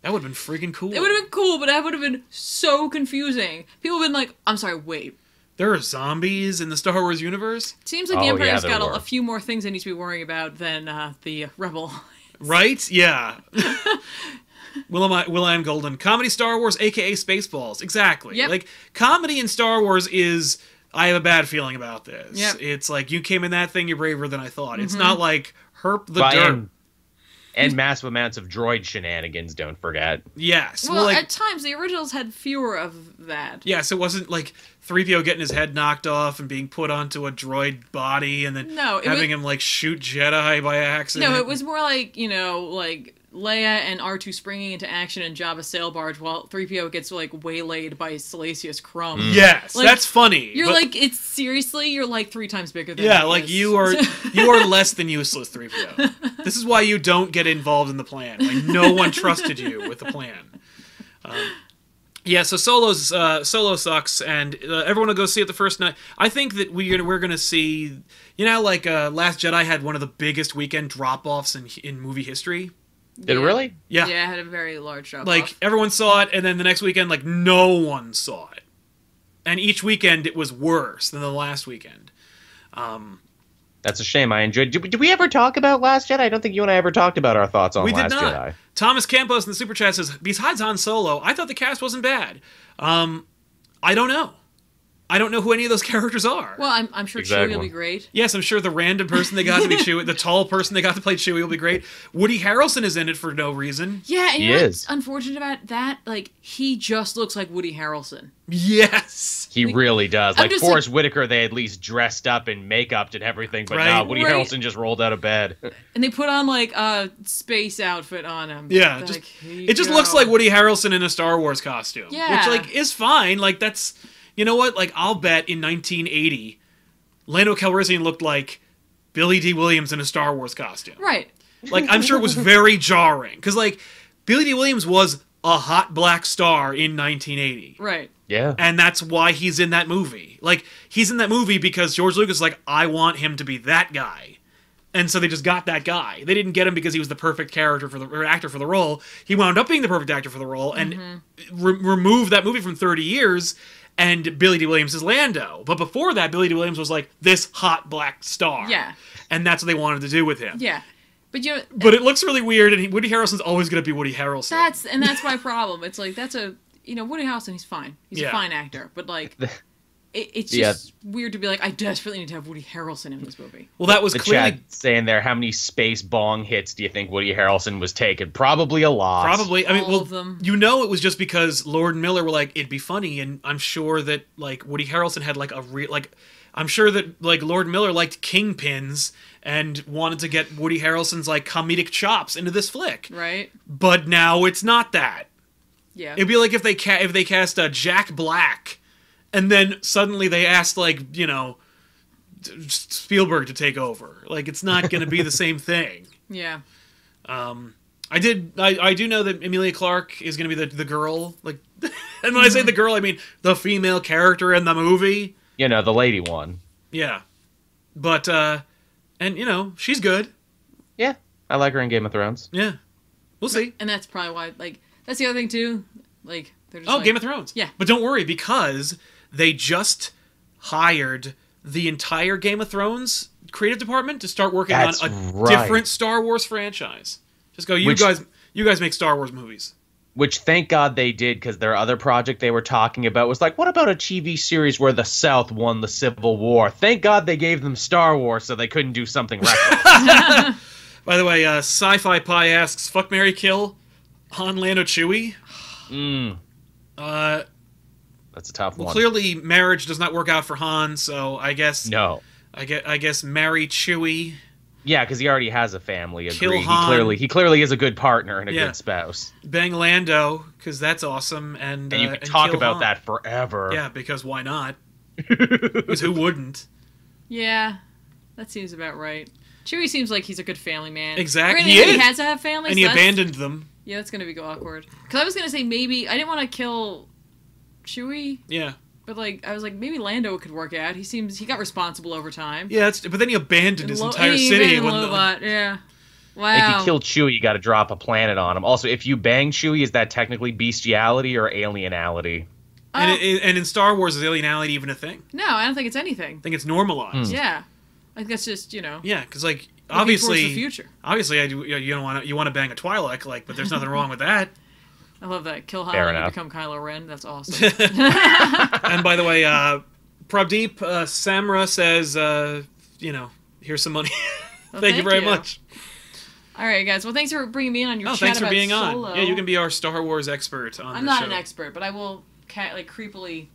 Speaker 2: That would have been freaking cool.
Speaker 4: It would have been cool, but that would have been so confusing. People have been like, I'm sorry, wait.
Speaker 2: There are zombies in the Star Wars universe,
Speaker 4: Seems like the
Speaker 3: Oh, yeah,
Speaker 4: Empire's
Speaker 3: there
Speaker 4: got a, a few more things they need to be worrying about than uh, the Rebel.
Speaker 2: right? Yeah. Will I, Will I am Golden. Comedy Star Wars, aka Spaceballs. Exactly.
Speaker 4: Yep.
Speaker 2: Like, comedy in Star Wars is. I have a bad feeling about this.
Speaker 4: Yep. Mm-hmm.
Speaker 2: It's like, you came in that thing, you're braver than I thought. It's not like Herp the
Speaker 3: By
Speaker 2: Dirt.
Speaker 3: And, and massive amounts of droid shenanigans, don't forget.
Speaker 2: Yes.
Speaker 4: Well,
Speaker 2: like,
Speaker 4: at times the originals had fewer of that.
Speaker 2: yes, it wasn't like 3PO getting his head knocked off and being put onto a droid body and then
Speaker 4: No,
Speaker 2: having
Speaker 4: was-
Speaker 2: him like shoot Jedi by accident.
Speaker 4: No, it was more like you know, like Leia and R two springing into action in Jabba's sail barge, while three PO gets like waylaid by Salacious Crumb.
Speaker 2: Yes,
Speaker 4: Like,
Speaker 2: that's funny.
Speaker 4: You're
Speaker 2: but-
Speaker 4: like, it's seriously, you're like three times bigger than
Speaker 2: Yeah, like
Speaker 4: is.
Speaker 2: you are you are less than useless 3PO. This is why you don't get involved in the plan. Like no one trusted you with the plan. Um, yeah, so Solo's uh, Solo sucks, and uh, everyone will go see it the first night. I think that we're we're gonna see, you know, like uh, Last Jedi had one of the biggest weekend drop offs in in movie history.
Speaker 3: Did it really?
Speaker 2: Yeah,
Speaker 4: Yeah, it had a very large drop.
Speaker 2: like everyone saw it, and then the next weekend, like no one saw it, and each weekend it was worse than the last weekend.
Speaker 3: Um, That's a shame. I enjoyed. Did, did we ever talk about Last Jedi? I don't think you and I ever talked about our thoughts on
Speaker 2: We
Speaker 3: Last
Speaker 2: did not.
Speaker 3: Jedi.
Speaker 2: Thomas Campos in the super chat says, besides Han Solo, I thought the cast wasn't bad. Um, I don't know. I don't know who any of those characters are.
Speaker 4: well, I'm, I'm sure
Speaker 3: Exactly.
Speaker 4: Chewie will be great.
Speaker 2: yes, I'm sure the random person they got to be Chewie, the tall person they got to play Chewie will be great. Woody Harrelson is in it for no reason.
Speaker 4: Yeah, and
Speaker 3: He is.
Speaker 4: unfortunate about that? Like, he just looks like Woody Harrelson.
Speaker 2: Yes.
Speaker 3: He
Speaker 4: Like,
Speaker 3: really does.
Speaker 4: I'm
Speaker 3: Like
Speaker 4: just
Speaker 3: Forest Whitaker, they at least dressed up and makeup and everything, but
Speaker 2: Right.
Speaker 3: no, Woody
Speaker 4: Right.
Speaker 3: Harrelson just rolled out of bed.
Speaker 4: And they put on, like, a space outfit on him.
Speaker 2: Yeah,
Speaker 4: They're
Speaker 2: just-
Speaker 4: like,
Speaker 2: It just
Speaker 4: go."
Speaker 2: looks like Woody Harrelson in a Star Wars costume.
Speaker 4: Yeah.
Speaker 2: Which, like, is fine. Like, that's. You know what? Like, I'll bet in 1980, Lando Calrissian looked like Billy Dee Williams in a Star Wars costume.
Speaker 4: Right.
Speaker 2: Like I'm sure it was very jarring because like Billy Dee Williams was a hot black star in 1980,
Speaker 4: Right.
Speaker 3: Yeah.
Speaker 2: and that's why he's in that movie. Like he's in that movie because George Lucas is like I want him to be that guy, and so they just got that guy. They didn't get him because he was the perfect character for the or actor for the role. He wound up being the perfect actor for the role, and mm-hmm. re- removed that movie from 30 years. And Billy Dee Williams is Lando, but before that, Billy Dee Williams was like this hot black star.
Speaker 4: Yeah.
Speaker 2: and that's what they wanted to do with him.
Speaker 4: Yeah. But you know,
Speaker 2: but it looks really weird, and he, Woody Harrelson's always going to be Woody Harrelson.
Speaker 4: that's and that's my problem. It's like that's a you know Woody Harrelson. He's fine. He's
Speaker 2: Yeah.
Speaker 4: a fine actor, but like. It, it's
Speaker 3: Yeah.
Speaker 4: just weird to be like, I desperately need to have Woody Harrelson in this movie.
Speaker 2: well, that was
Speaker 3: The
Speaker 2: clearly
Speaker 3: chat saying there, how many space bong hits do you think Woody Harrelson was taking? Probably a lot.
Speaker 2: Probably. I mean,
Speaker 4: All
Speaker 2: well,
Speaker 4: of them.
Speaker 2: you know, it was just because Lord and Miller were like, it'd be funny, and I'm sure that like Woody Harrelson had like a real like, I'm sure that like Lord Miller liked kingpins and wanted to get Woody Harrelson's like comedic chops into this flick,
Speaker 4: Right?
Speaker 2: but now it's not that.
Speaker 4: Yeah.
Speaker 2: It'd be like if they ca- if they cast uh, Jack Black, and then suddenly they asked like you know Spielberg to take over. Like it's not going to be the same thing.
Speaker 4: yeah.
Speaker 2: I did. I, I do know that Emilia Clarke is going to be the the girl. Like, and when I say the girl, I mean the female character in the movie.
Speaker 3: You know, the lady one.
Speaker 2: Yeah, but uh, and you know she's good.
Speaker 3: Yeah, I like her in Game of Thrones.
Speaker 2: Yeah, we'll see.
Speaker 4: And that's probably why, like, that's the other thing too. Like, they're just
Speaker 2: Oh,
Speaker 4: like,
Speaker 2: Game of Thrones.
Speaker 4: Yeah.
Speaker 2: but don't worry because they just hired the entire Game of Thrones creative department to start working
Speaker 3: That's
Speaker 2: on a
Speaker 3: right.
Speaker 2: different Star Wars franchise. Just go, you
Speaker 3: Which-
Speaker 2: guys. You guys make Star Wars movies.
Speaker 3: Which thank God they did, because their other project they were talking about was like, what about a TV series where the South won the Civil War? Thank God they gave them Star Wars so they couldn't do something reckless.
Speaker 2: By the way, uh, Sci-Fi Pie asks, "Fuck Mary Kill, Han, Lando, Chewie."
Speaker 3: mm,
Speaker 2: Uh,
Speaker 3: that's a tough
Speaker 2: well,
Speaker 3: one.
Speaker 2: clearly marriage does not work out for Han, so I guess
Speaker 3: no.
Speaker 2: I get I guess marry Chewie.
Speaker 3: Yeah, because he already has a family.
Speaker 2: Kill
Speaker 3: Agreed. He clearly he clearly is a good partner and a
Speaker 2: Yeah.
Speaker 3: good spouse.
Speaker 2: Bang Lando, because that's awesome, and,
Speaker 3: And you
Speaker 2: uh,
Speaker 3: can talk
Speaker 2: kill
Speaker 3: about
Speaker 2: Han.
Speaker 3: that forever.
Speaker 2: Yeah, because why not? Because who wouldn't?
Speaker 4: Yeah, that seems about right. Chewie seems like he's a good family man.
Speaker 2: Exactly.
Speaker 4: Granted,
Speaker 2: He
Speaker 4: he has to have family.
Speaker 2: And
Speaker 4: so
Speaker 2: he abandoned them.
Speaker 4: Yeah, that's gonna be awkward. Because I was gonna say maybe I didn't want to kill Chewie,
Speaker 2: Yeah,
Speaker 4: but like I was like maybe Lando could work out. He seems he got responsible over time.
Speaker 2: yeah. That's, but then he abandoned
Speaker 4: And
Speaker 2: his
Speaker 4: Lo-
Speaker 2: entire
Speaker 4: he
Speaker 2: city.
Speaker 4: abandoned
Speaker 2: When the,
Speaker 4: Lobot, yeah.
Speaker 3: If you kill Chewie, you got to drop a planet on him. Also, if you bang Chewie, is that technically bestiality or alienality?
Speaker 2: and,
Speaker 4: Oh,
Speaker 2: it- and in Star Wars, is alienality even a thing?
Speaker 4: no, I don't think it's anything.
Speaker 2: I think it's normalized. Hmm.
Speaker 4: Yeah, I think that's just you know
Speaker 2: Yeah, because like
Speaker 4: looking towards
Speaker 2: obviously,
Speaker 4: the future.
Speaker 2: obviously, I do. You you don't want to. You want to bang a Twi'lek, like, but there's nothing wrong with that.
Speaker 4: I love that. Kill Han and you become Kylo Ren. That's awesome.
Speaker 2: and by the way, uh, Pradeep uh, Samra says, uh, you know, here's some money.
Speaker 4: Well,
Speaker 2: thank, you very
Speaker 4: you.
Speaker 2: much.
Speaker 4: All right, guys. Well, thanks for bringing me in on your
Speaker 2: Oh,
Speaker 4: chat
Speaker 2: thanks for
Speaker 4: about
Speaker 2: being on. Yeah, you can be our Star Wars expert on
Speaker 4: I'm not
Speaker 2: show.
Speaker 4: an expert, but I will ca- like creepily.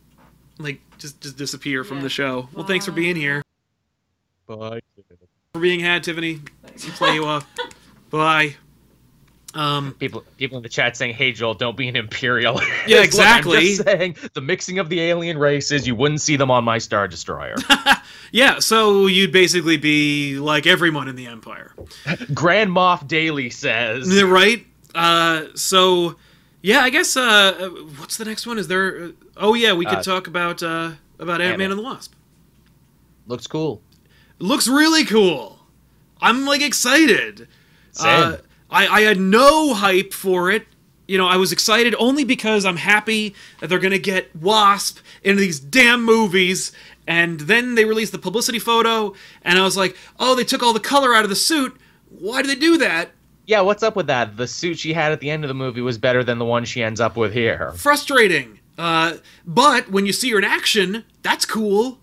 Speaker 2: Like, just just disappear from
Speaker 4: Yeah.
Speaker 2: the show. Well, thanks for being here.
Speaker 3: Bye.
Speaker 2: For being had, Tiffany. Play you off. Bye. Um,
Speaker 3: People, people in the chat saying, "Hey Joel, don't be an imperialist."
Speaker 2: Yeah, exactly.
Speaker 3: Saying the mixing of the alien races. You wouldn't see them on my star destroyer.
Speaker 2: yeah, so you'd basically be like everyone in the Empire.
Speaker 3: Grand Moff Daily says.
Speaker 2: Right? Uh, so, yeah, I guess, uh, what's the next one? Is there, uh, oh yeah, we could
Speaker 3: Uh,
Speaker 2: talk about, uh, about Ant-Man
Speaker 3: Ant-Man.
Speaker 2: and the Wasp.
Speaker 3: Looks cool.
Speaker 2: looks really cool. I'm like excited.
Speaker 3: Same.
Speaker 2: Uh, I, I had no hype for it. You know, I was excited only because I'm happy that they're gonna get Wasp into these damn movies. And then they released the publicity photo, and I was like, oh, they took all the color out of the suit. Why did they do that?
Speaker 3: Yeah, what's up with that? The suit she had at the end of the movie was better than the one she ends up with here.
Speaker 2: Frustrating. Uh, but when you see her in action, that's cool.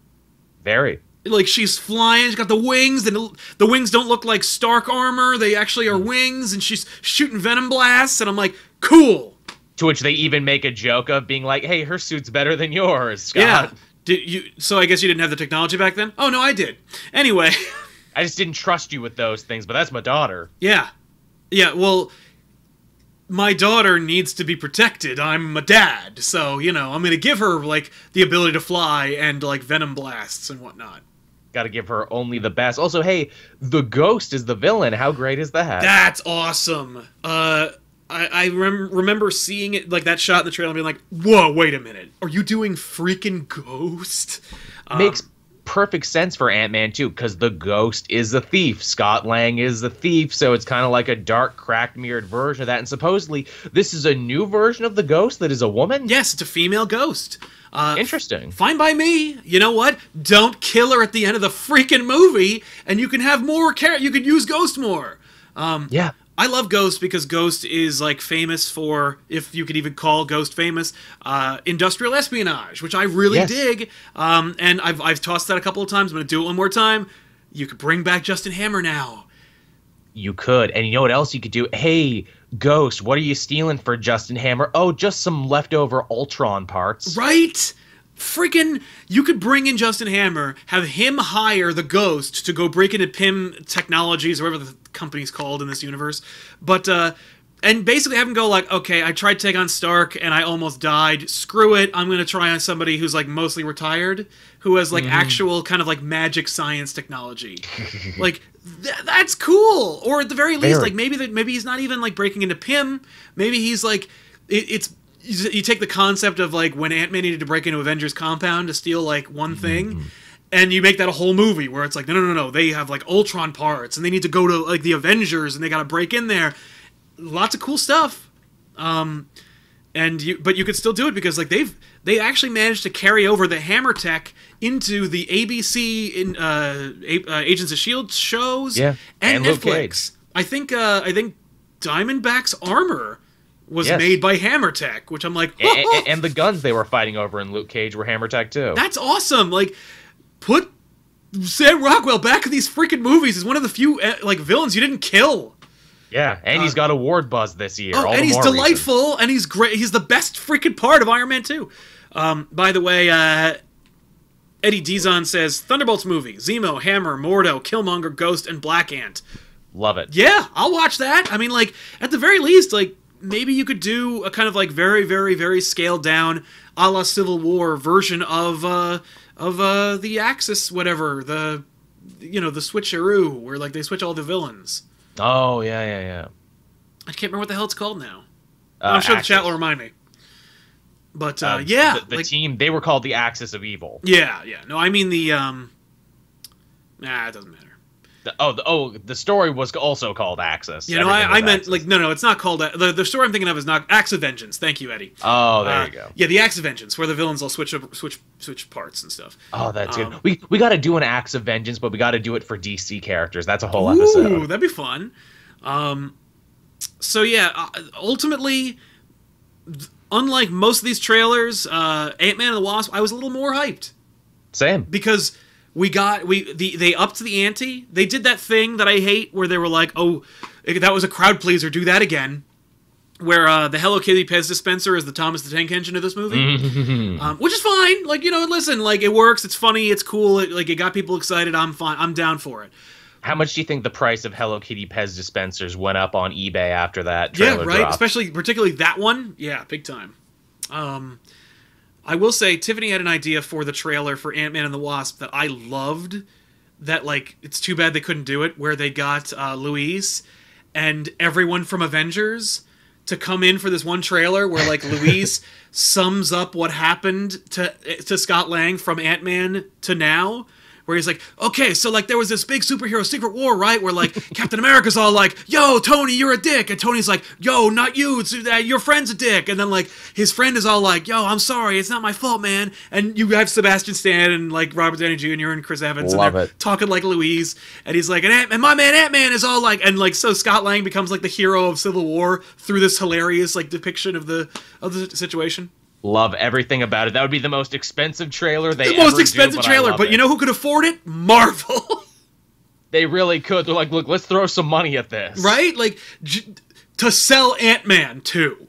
Speaker 3: Very.
Speaker 2: Like she's flying she's got the wings and the wings don't look like stark armor they actually are wings and she's shooting venom blasts and i'm like cool.
Speaker 3: To which they even make a joke of being like, "Hey, her suit's better than yours, Scott."
Speaker 2: yeah. Did you so i guess you didn't have the technology back then? Oh no i did. Anyway.
Speaker 3: I just didn't trust you with those things, but that's my daughter.
Speaker 2: yeah. Yeah well my daughter needs to be protected. I'm a dad so you know i'm gonna give her like the ability to fly and like venom blasts and whatnot
Speaker 3: Got to give her only the best. Also, hey, the ghost is the villain. How great is that?
Speaker 2: That's awesome. Uh, I, I rem- remember seeing it like that shot in the trailer and being like, "Whoa, wait a minute! Are you doing freaking Ghost?" Um,
Speaker 3: makes perfect sense for Ant-Man too, because the ghost is a thief. Scott Lang is the thief, so it's kind of like a dark, cracked, mirrored version of that. And supposedly, this is a new version of the ghost that is a woman.
Speaker 2: yes, it's a female ghost. Uh,
Speaker 3: Interesting.
Speaker 2: Fine by me. You know what? Don't kill her at the end of the freaking movie, and you can have more care. You could use Ghost more.
Speaker 3: Yeah.
Speaker 2: I love Ghost because Ghost is like famous for, if you could even call Ghost famous, uh, industrial espionage, which I really
Speaker 3: Yes.
Speaker 2: dig. Um, and I've I've tossed that a couple of times. I'm gonna do it one more time. You could bring back Justin Hammer now.
Speaker 3: You could. And you know what else you could do? Hey, Ghost, what are you stealing for Justin Hammer? Oh, just some leftover Ultron parts.
Speaker 2: Right? Freaking, you could bring in Justin Hammer, have him hire the Ghost to go break into Pym Technologies, or whatever the company's called in this universe. But, uh, and basically have him go like, okay, I tried to take on Stark and I almost died. Screw it. I'm gonna try on somebody who's like mostly retired, who has like actual kind of like magic science technology. like th- that's cool. Or at the very least,
Speaker 3: Very.
Speaker 2: like maybe that maybe he's not even like breaking into Pym. Maybe he's like it, it's you take the concept of like when Ant Man needed to break into Avengers compound to steal like one thing. And you make that a whole movie where it's like, no, no, no, no. They have like Ultron parts, and they need to go to like the Avengers, and they got to break in there. Lots of cool stuff. Um, and you, but you could still do it because like they've they actually managed to carry over the Hammer tech into the ABC in uh, A- uh Agents of Shield shows
Speaker 3: Yeah,
Speaker 2: and,
Speaker 3: and Luke
Speaker 2: Netflix. I think uh, I think Diamondback's armor was
Speaker 3: Yes.
Speaker 2: made by Hammer Tech, which I'm like,
Speaker 3: A- a- and the guns they were fighting over in Luke Cage were Hammer Tech too.
Speaker 2: that's awesome. Like, put Sam Rockwell back in these freaking movies is one of the few eh, like villains you didn't kill.
Speaker 3: yeah, and he's got award buzz this year.
Speaker 2: Oh, and he's
Speaker 3: more reason.
Speaker 2: delightful, and he's great. He's the best freaking part of Iron Man 2. Um, by the way, uh, Eddie Dizon says Thunderbolts movie: Zemo, Hammer, Mordo, Killmonger, Ghost, and Black Ant.
Speaker 3: Love it.
Speaker 2: Yeah, I'll watch that. I mean, like at the very least, like maybe you could do a kind of like very, very, very scaled down, a la Civil War version of uh of uh the Axis, whatever the you know the switcheroo, where like they switch all the villains.
Speaker 3: Oh yeah, yeah, yeah.
Speaker 2: I can't remember what the hell it's called now.
Speaker 3: Uh,
Speaker 2: I'm sure
Speaker 3: Axis.
Speaker 2: the chat will remind me. But uh,
Speaker 3: Uh,
Speaker 2: yeah,
Speaker 3: the, the
Speaker 2: like,
Speaker 3: team they were called the Axis of Evil.
Speaker 2: yeah, yeah. No, I mean the um. Nah, it doesn't matter.
Speaker 3: The- oh, the, oh, the story was also called Axis.
Speaker 2: You know,
Speaker 3: Everything
Speaker 2: I, I meant
Speaker 3: Axis.
Speaker 2: like no, no. It's not called. The, the story I'm thinking of is not Acts of Vengeance. Thank you, Eddie.
Speaker 3: Oh, there
Speaker 2: Uh,
Speaker 3: you go.
Speaker 2: Yeah, the Acts of Vengeance, where the villains all switch up, switch switch parts and stuff.
Speaker 3: Oh, that's
Speaker 2: um,
Speaker 3: good. We we got to do an Acts of Vengeance, but we got to do it for DC characters. That's a whole
Speaker 2: Ooh,
Speaker 3: episode.
Speaker 2: that'd be fun. Um, so yeah, uh, ultimately, unlike most of these trailers, uh, Ant Man and the Wasp, I was a little more hyped
Speaker 3: Same.
Speaker 2: because we got we the they upped the ante. They did that thing that I hate where they were like, "Oh, that was a crowd pleaser. Do that again." Where uh, the Hello Kitty Pez dispenser is the Thomas the Tank Engine of this movie, um, which is fine. Like you know, listen, like it works. It's funny. It's cool. It, like it got people excited. I'm fine. I'm down for it.
Speaker 3: How much do you think the price of Hello Kitty Pez dispensers went up on eBay after that
Speaker 2: Yeah, right.
Speaker 3: dropped?
Speaker 2: Especially, particularly that one. Yeah, big time. Um, I will say Tiffany had an idea for the trailer for Ant Man and the Wasp that I loved. That like, it's too bad they couldn't do it. Where they got uh, Luis and everyone from Avengers to come in for this one trailer where like Luis sums up what happened to to Scott Lang from Ant Man to now. Where he's like, okay, so like there was this big superhero secret war, right? Where like Captain America's all like, yo, Tony, you're a dick. And Tony's like, yo, not you, it's, uh, your friend's a dick. And then like his friend is all like, yo, I'm sorry, it's not my fault, man. And you have Sebastian Stan and like Robert Downey Jr. and Chris Evans.
Speaker 3: Love
Speaker 2: and they're
Speaker 3: it.
Speaker 2: talking like Luis. And he's like, and, Ant- and my man Ant Man is all like, and like, so Scott Lang becomes like the hero of Civil War through this hilarious like depiction of the of the situation.
Speaker 3: Love everything about it. That would be the most expensive trailer they
Speaker 2: The most
Speaker 3: do,
Speaker 2: expensive
Speaker 3: but
Speaker 2: trailer, but you know who could afford it? Marvel.
Speaker 3: they really could. They're like, look, let's throw some money at this,
Speaker 2: right? Like j- to sell Ant Man too.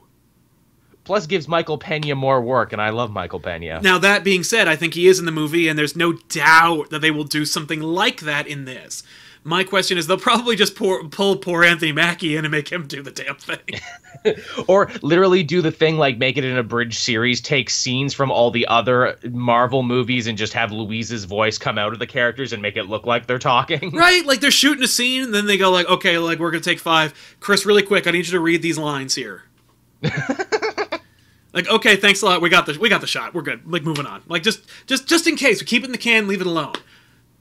Speaker 3: Plus, gives Michael Pena more work, and I love Michael Pena.
Speaker 2: Now that being said, I think he is in the movie, and there's no doubt that they will do something like that in this. My question is, they'll probably just pour, pull poor Anthony Mackie in and make him do the damn thing.
Speaker 3: Or literally do the thing like make it an abridged series, take scenes from all the other Marvel movies, and just have Luis's voice come out of the characters and make it look like they're talking.
Speaker 2: right? Like they're shooting a scene, and then they go like, "Okay, like we're gonna take five. Chris, really quick, I need you to read these lines here." like, okay, thanks a lot. We got the we got the shot. We're good. Like moving on. Like just just just in case, we keep it in the can, leave it alone.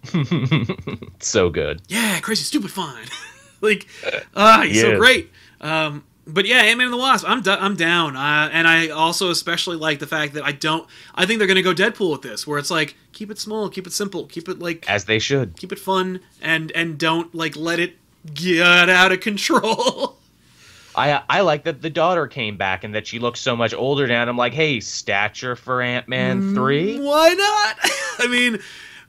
Speaker 3: so good.
Speaker 2: yeah, crazy, stupid, fine. like, ah, he's so great. Um, but yeah, Ant Man and the Wasp, I'm do- I'm down. Uh, and I also especially like the fact that I don't. I think they're gonna go Deadpool with this, where it's like keep it small, keep it simple, keep it like
Speaker 3: As they should.
Speaker 2: keep it fun, and and don't like let it get out of control.
Speaker 3: I I like that the daughter came back and that she looks so much older now. And I'm like, hey, stature for Ant Man three.
Speaker 2: Why not? I mean,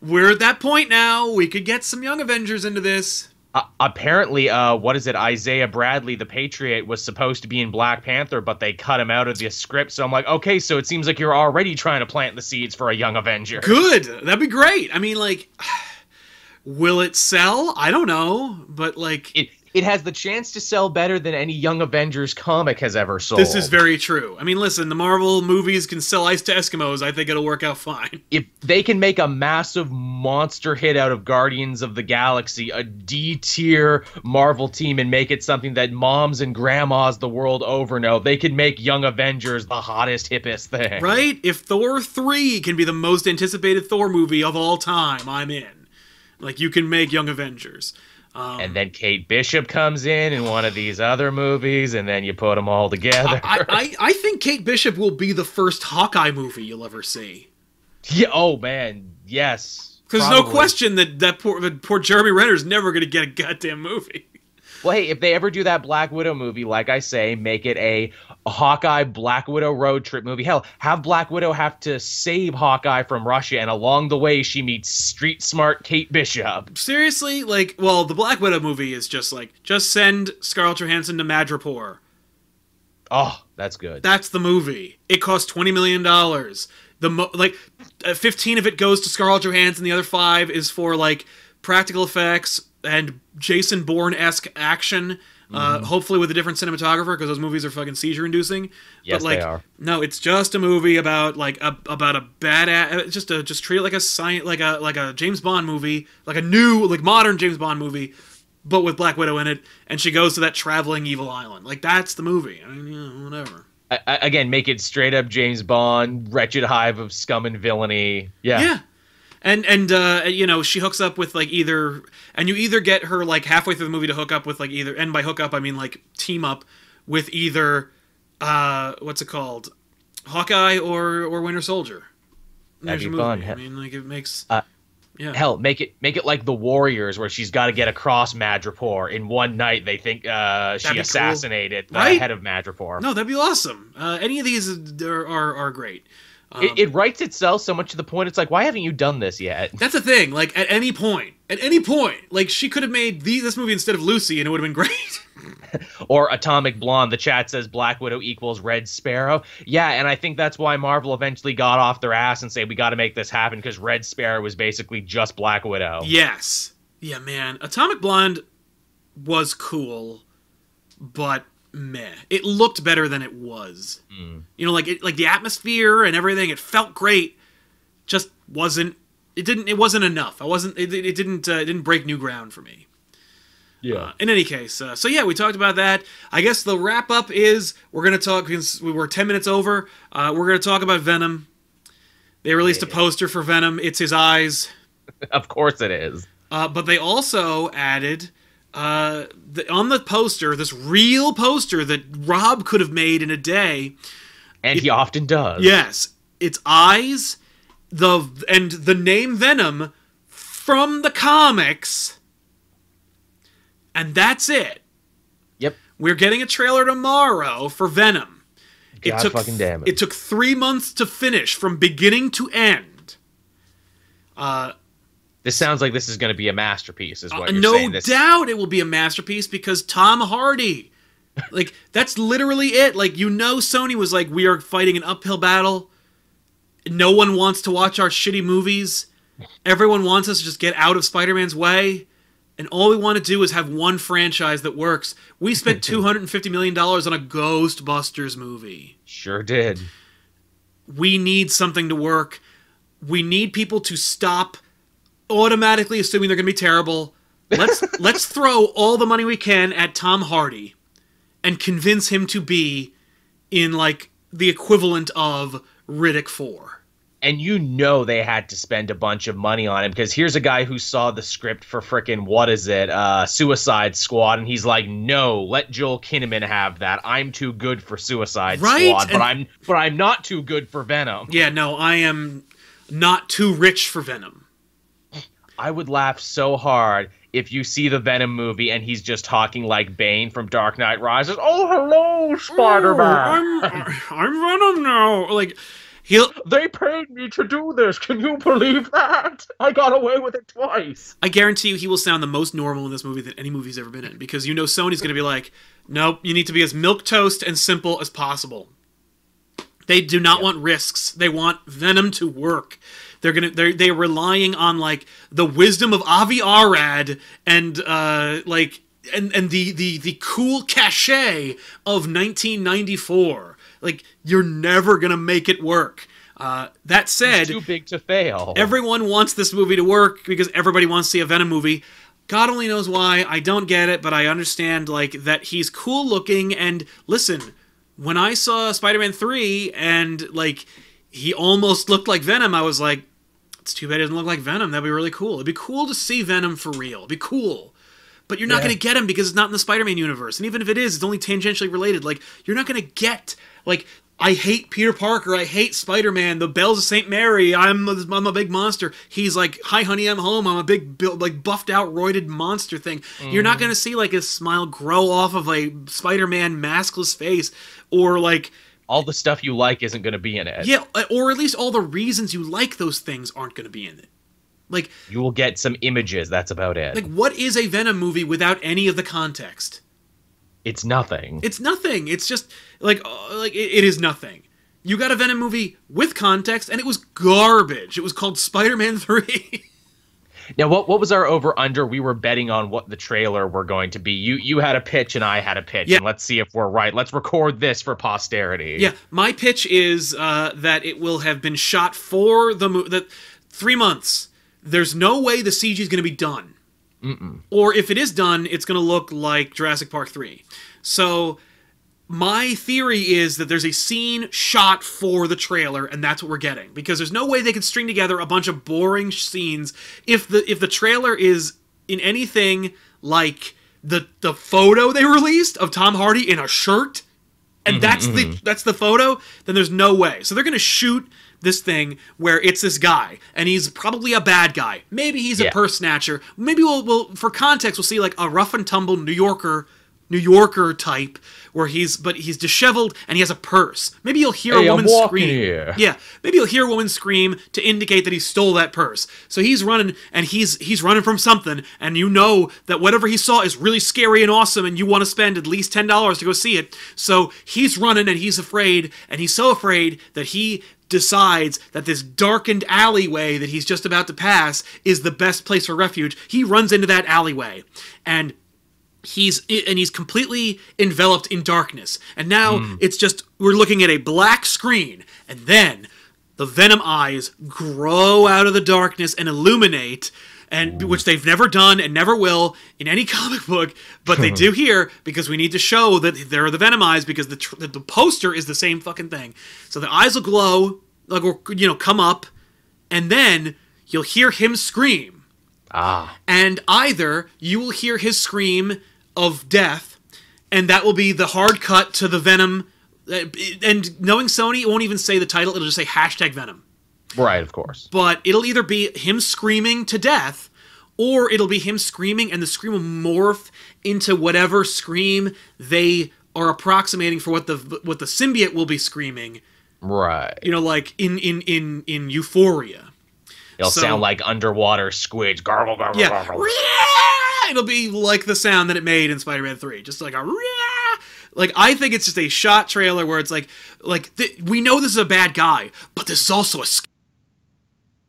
Speaker 2: we're at that point now. We could get some young Avengers into this.
Speaker 3: Uh, apparently, uh, what is it? Isaiah Bradley, the Patriot, was supposed to be in Black Panther, but they cut him out of the script. So I'm like, okay, so it seems like you're already trying to plant the seeds for a young Avenger.
Speaker 2: Good. That'd be great. I mean, like, will it sell? I don't know, but like,
Speaker 3: It it has the chance to sell better than any Young Avengers comic has ever sold.
Speaker 2: this is very true. I mean, listen, the Marvel movies can sell ice to Eskimos. I think it'll work out fine.
Speaker 3: if they can make a massive monster hit out of Guardians of the Galaxy, a D tier Marvel team, and make it something that moms and grandmas the world over know, they can make Young Avengers the hottest, hippest thing.
Speaker 2: Right? If Thor 3 can be the most anticipated Thor movie of all time, I'm in. Like, you can make Young Avengers. Um,
Speaker 3: And then Kate Bishop comes in in one of these other movies, and then you put them all together.
Speaker 2: I, I, I think Kate Bishop will be the first Hawkeye movie you'll ever see.
Speaker 3: yeah, oh man, yes.
Speaker 2: Because no question that, that poor, that poor Jeremy Renner's never going to get a goddamn movie.
Speaker 3: Well, hey, if they ever do that Black Widow movie, like I say, make it a, a Hawkeye Black Widow road trip movie. Hell, have Black Widow have to save Hawkeye from Russia, and along the way, she meets street smart Kate Bishop.
Speaker 2: Seriously? Like, well, the Black Widow movie is just like, just send Scarlett Johansson to Madripoor.
Speaker 3: Oh, that's good.
Speaker 2: That's the movie. It cost $20 million. The mo- like, uh, 15 of it goes to Scarlett Johansson, the other five is for, like, practical effects and Jason Bourne esque action. Uh, hopefully with a different cinematographer because those movies are fucking seizure inducing.
Speaker 3: Yes,
Speaker 2: but like,
Speaker 3: they are.
Speaker 2: no, it's just a movie about like a, about a badass. Just a just treat it like a science, like a like a James Bond movie, like a new like modern James Bond movie, but with Black Widow in it, and she goes to that traveling evil island. Like that's the movie. I mean, you know, whatever.
Speaker 3: I, I- again, make it straight up James Bond, wretched hive of scum and villainy. Yeah.
Speaker 2: Yeah. And and uh, you know she hooks up with like either and you either get her like halfway through the movie to hook up with like either and by hook up I mean like team up with either uh what's it called Hawkeye or or Winter Soldier.
Speaker 3: That'd be fun.
Speaker 2: I mean like it makes
Speaker 3: Uh,
Speaker 2: yeah
Speaker 3: Hell, make it make it like the Warriors, where she's got to get across Madripoor in one night. They think uh, she
Speaker 2: That'd cool.
Speaker 3: assassinated the
Speaker 2: Right?
Speaker 3: head of Madripoor.
Speaker 2: no that'd be awesome. Uh, any of these are are, are great. Um,
Speaker 3: it, it writes itself so much to the point. It's like, why haven't you done this yet?
Speaker 2: That's the thing. Like at any point, at any point, like she could have made the, this movie instead of Lucy, and it would have been great.
Speaker 3: or Atomic Blonde. The chat says Black Widow equals Red Sparrow. Yeah, and I think that's why Marvel eventually got off their ass and say we got to make this happen because Red Sparrow was basically just Black Widow.
Speaker 2: Yes. Yeah, man. Atomic Blonde was cool, but meh. It looked better than it was. You know, like it, like the atmosphere and everything. It felt great. Just wasn't. It didn't. It wasn't enough. I wasn't. It, it didn't. Uh, it didn't break new ground for me. Uh, in any case, uh, so yeah, we talked about that. I guess the wrap up is we're gonna talk because we were ten minutes over. Uh, we're gonna talk about Venom. They released a poster for Venom. It's his eyes.
Speaker 3: of course it is.
Speaker 2: Uh, but they also added uh, the, on the poster this real poster that Rob could have made in a day.
Speaker 3: And he often does.
Speaker 2: Yes, it's eyes, the and the name Venom from the comics, and that's it.
Speaker 3: Yep.
Speaker 2: We're getting a trailer tomorrow for Venom.
Speaker 3: God fucking damn it.
Speaker 2: It took three months to finish from beginning to end. Uh,
Speaker 3: This sounds like this is going to be a masterpiece, is what
Speaker 2: Uh,
Speaker 3: you're
Speaker 2: no
Speaker 3: saying. This,
Speaker 2: doubt it will be a masterpiece because Tom Hardy. like that's literally it. Like you know Sony was like we are fighting an uphill battle. No one wants to watch our shitty movies. Everyone wants us to just get out of Spider-Man's way. And all we want to do is have one franchise that works. We spent $250 million on a Ghostbusters movie.
Speaker 3: Sure did.
Speaker 2: We need something to work. We need people to stop automatically assuming they're going to be terrible. Let's let's throw all the money we can at Tom Hardy and convince him to be in like the equivalent of Riddick 4.
Speaker 3: And you know they had to spend a bunch of money on him because here's a guy who saw the script for frickin' what is it, uh, Suicide Squad, and he's like, "No, let Joel Kinnaman have that. I'm too good for Suicide
Speaker 2: Right,
Speaker 3: Squad, but
Speaker 2: and-
Speaker 3: I'm but I'm not too good for Venom."
Speaker 2: Yeah, no, I am not too rich for Venom.
Speaker 3: I would laugh so hard if you see the Venom movie and he's just talking like Bane from Dark Knight Rises. Oh, hello, Spider Man.
Speaker 2: I'm, I'm Venom now. Like he'll.
Speaker 3: They paid me to do this. Can you believe that? I got away with it twice.
Speaker 2: I guarantee you, he will sound the most normal in this movie that any movie's ever been in because you know Sony's going to be like, nope, you need to be as milk toast and simple as possible. They do not want risks. They want Venom to work. They're gonna they're they're relying on like the wisdom of Avi Arad and uh like and and the the the cool cachet of 1994. Like you're never gonna make it work. Uh, that said,
Speaker 3: Too big to fail.
Speaker 2: Everyone wants this movie to work because everybody wants to see a Venom movie. God only knows why. I don't get it, but I understand like that he's cool looking and listen, when I saw Spider-Man 3 and like he almost looked like Venom, I was like it's too bad he doesn't look like Venom. That'd be really cool. It'd be cool to see Venom for real. It'd be cool. But you're not
Speaker 3: Yeah.
Speaker 2: going to get him because it's not in the Spider-Man universe. And even if it is, it's only tangentially related. Like you're not going to get like I hate Peter Parker. I hate Spider-Man. The Bells of St. Mary. I'm a, I'm a big monster. He's like, "Hi, honey, I'm home." I'm a big, like buffed out, roided monster thing. You're not mm-hmm. going to see like his smile grow off of a Spider-Man maskless face, or like
Speaker 3: All the stuff you like isn't going to be in it.
Speaker 2: yeah, or at least all the reasons you like those things aren't going to be in it. Like,
Speaker 3: You will get some images. That's about it.
Speaker 2: like what is a Venom movie without any of the context?
Speaker 3: it's nothing.
Speaker 2: It's nothing. It's just like uh, like it, it is nothing. You got a Venom movie with context, and it was garbage. It was called Spider-Man Three.
Speaker 3: Now, what what was our over under? We were betting on what the trailer were going to be. You you had a pitch and I had a pitch,
Speaker 2: Yeah.
Speaker 3: and let's see if we're right. Let's record this for posterity.
Speaker 2: yeah, my pitch is uh, that it will have been shot for the mo- that three months. There's no way the CG is going to be done. Or if it is done, it's going to look like Jurassic Park 3. So my theory is that there's a scene shot for the trailer and that's what we're getting. Because there's no way they could string together a bunch of boring scenes. If the if the trailer is in anything like the the photo they released of Tom Hardy in a shirt and mm-hmm, that's the mm-hmm. that's the photo then there's no way. So they're going to shoot this thing where it's this guy and he's probably a bad guy. Maybe he's a purse snatcher. Maybe we'll, we'll for context we'll see like a rough and tumble new yorker new yorker type where he's but he's disheveled and he has a purse. Maybe you'll hear
Speaker 3: Hey,
Speaker 2: a woman scream.
Speaker 3: here.
Speaker 2: yeah. Maybe you'll hear a woman scream to indicate that he stole that purse. So he's running and he's he's running from something and you know that whatever he saw is really scary and awesome and you want to spend at least $10 to go see it. So he's running and he's afraid and he's so afraid that he decides that this darkened alleyway that he's just about to pass is the best place for refuge. He runs into that alleyway and he's and he's completely enveloped in darkness. And now it's just we're looking at a black screen and then the venom eyes grow out of the darkness and illuminate and which they've never done and never will in any comic book but they do here because we need to show that there are the venom eyes because the tr- the, the poster is the same fucking thing. So the eyes will glow like you know come up and then you'll hear him scream.
Speaker 3: Ah.
Speaker 2: and either you will hear his scream of death, and that will be the hard cut to the Venom. uh, And knowing Sony, it won't even say the title; it'll just say hashtag Venom.
Speaker 3: Right, of course.
Speaker 2: But it'll either be him screaming to death, or it'll be him screaming, and the scream will morph into whatever scream they are approximating for what the what the symbiote will be screaming.
Speaker 3: Right.
Speaker 2: You know, like in in in in Euphoria.
Speaker 3: It'll
Speaker 2: so-
Speaker 3: sound like underwater squids. Gargle, gargle,
Speaker 2: Yeah.
Speaker 3: gargle.
Speaker 2: It'll be like the sound that it made in Spider-Man 3. Just like a like I think it's just a shot trailer where it's like like th- we know this is a bad guy, but this is also a sc-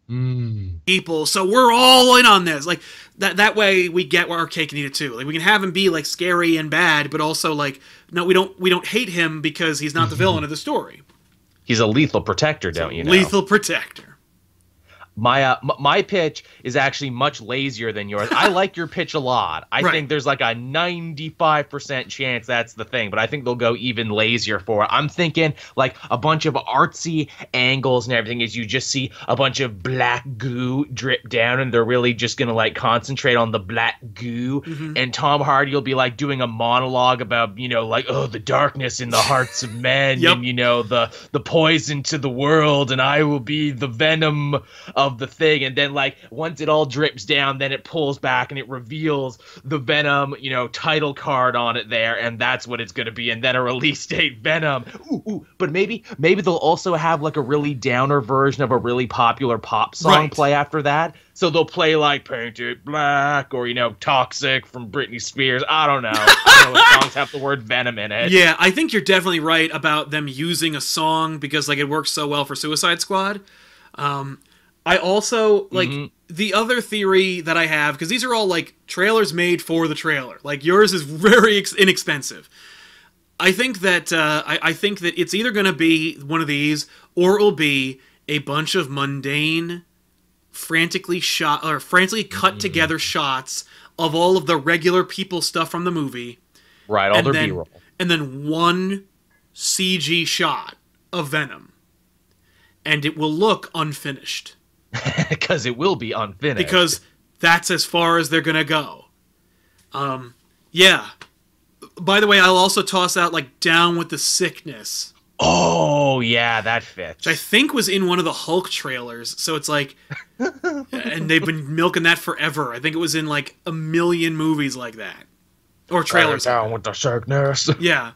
Speaker 3: Mm.
Speaker 2: people, so we're all in on this. Like that that way we get our cake and eat it too. Like we can have him be like scary and bad, but also like no, we don't we don't hate him because he's not the villain of the story.
Speaker 3: He's a lethal protector, don't you know?
Speaker 2: Lethal protector.
Speaker 3: My uh, m- my pitch is actually much lazier than yours. I like your pitch a lot. I
Speaker 2: Right.
Speaker 3: think there's like a 95% chance that's the thing, but I think they'll go even lazier for it. I'm thinking like a bunch of artsy angles and everything is you just see a bunch of black goo drip down and they're really just going to like concentrate on the black goo
Speaker 2: Mm-hmm.
Speaker 3: and Tom Hardy will be like doing a monologue about, you know, like oh the darkness in the hearts of men
Speaker 2: Yep.
Speaker 3: and you know the the poison to the world and I will be the venom of of the thing, and then like once it all drips down, then it pulls back and it reveals the Venom, you know, title card on it there, and that's what it's gonna be, and then a release date Venom. Ooh, ooh. But maybe maybe they'll also have like a really downer version of a really popular pop song
Speaker 2: Right.
Speaker 3: play after that. So they'll play like Painted Black or you know Toxic from Britney Spears. I don't know. I don't know songs have the word Venom in it.
Speaker 2: Yeah, I think you're definitely right about them using a song because like it works so well for Suicide Squad. Um, I also like
Speaker 3: Mhm.
Speaker 2: the other theory that I have because these are all like trailers made for the trailer. Like yours is very ex- inexpensive. I think that uh, I, I think that it's either going to be one of these or it will be a bunch of mundane, frantically shot or frantically cut together shots of all of the regular people stuff from the movie
Speaker 3: Right, all their
Speaker 2: then,
Speaker 3: B-roll.
Speaker 2: and then one CG shot of Venom, and it will look unfinished
Speaker 3: because it will be unfinished.
Speaker 2: because that's as far as they're gonna go. Um, yeah. By the way, I'll also toss out like "Down with the Sickness,"
Speaker 3: oh yeah, that fits.
Speaker 2: which I think was in one of the Hulk trailers. So it's like, and they've been milking that forever. I think it was in like a million movies like that, or trailers. like
Speaker 3: down with the sickness.
Speaker 2: Yeah.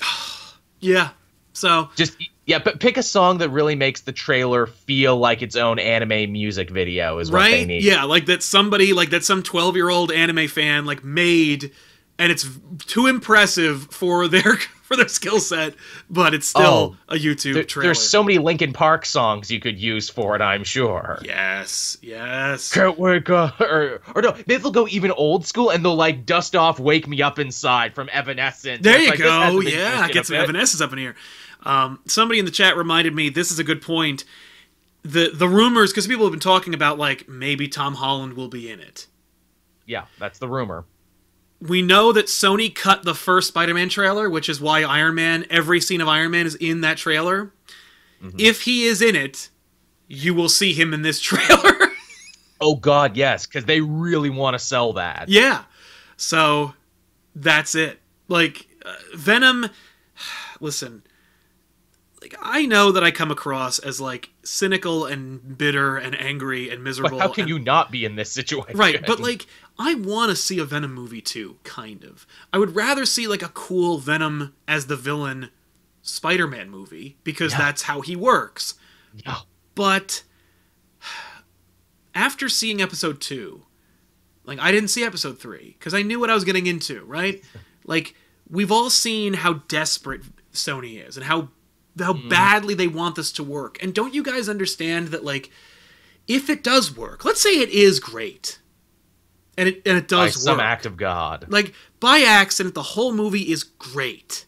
Speaker 2: yeah. So
Speaker 3: Just yeah, but pick a song that really makes the trailer feel like its own anime music video is what they
Speaker 2: right?
Speaker 3: need.
Speaker 2: Yeah, like that somebody like that some 12-year-old anime fan like made and it's too impressive for their for their skill set, but it's still oh, a YouTube
Speaker 3: There-
Speaker 2: trailer.
Speaker 3: there's so many Linkin Park songs you could use for it, I'm sure.
Speaker 2: Yes. Yes.
Speaker 3: Can't wake up, or or no, maybe they'll go even old school and they'll like dust off "Wake Me Up Inside" from Evanescence.
Speaker 2: There you
Speaker 3: like,
Speaker 2: go. Yeah, get some. Evanescence up in here. Um, somebody in the chat reminded me this is a good point. The the rumors because people have been talking about like maybe Tom Holland will be in it.
Speaker 3: Yeah, that's the rumor.
Speaker 2: we know that Sony cut the first Spider-Man trailer, which is why Iron Man, every scene of Iron Man is in that trailer.
Speaker 3: Mm-hmm.
Speaker 2: If he is in it, you will see him in this trailer.
Speaker 3: Oh God, yes, because they really want to sell that.
Speaker 2: yeah. So that's it. Like uh, Venom listen, I know that I come across as like cynical and bitter and angry and miserable.
Speaker 3: But how can
Speaker 2: and-
Speaker 3: you not be in this situation?
Speaker 2: Right, but like I want to see a Venom movie too, kind of. I would rather see like a cool Venom as the villain Spider-Man movie because
Speaker 3: Yeah.
Speaker 2: that's how he works.
Speaker 3: Yeah.
Speaker 2: But after seeing episode 2, like I didn't see episode 3 cuz I knew what I was getting into, right? Like we've all seen how desperate Sony is and how how mm. badly they want this to work. And don't you guys understand that like if it does work, let's say it is great. And it and it does
Speaker 3: by
Speaker 2: does
Speaker 3: some act of God.
Speaker 2: Like by accident, the whole movie is great.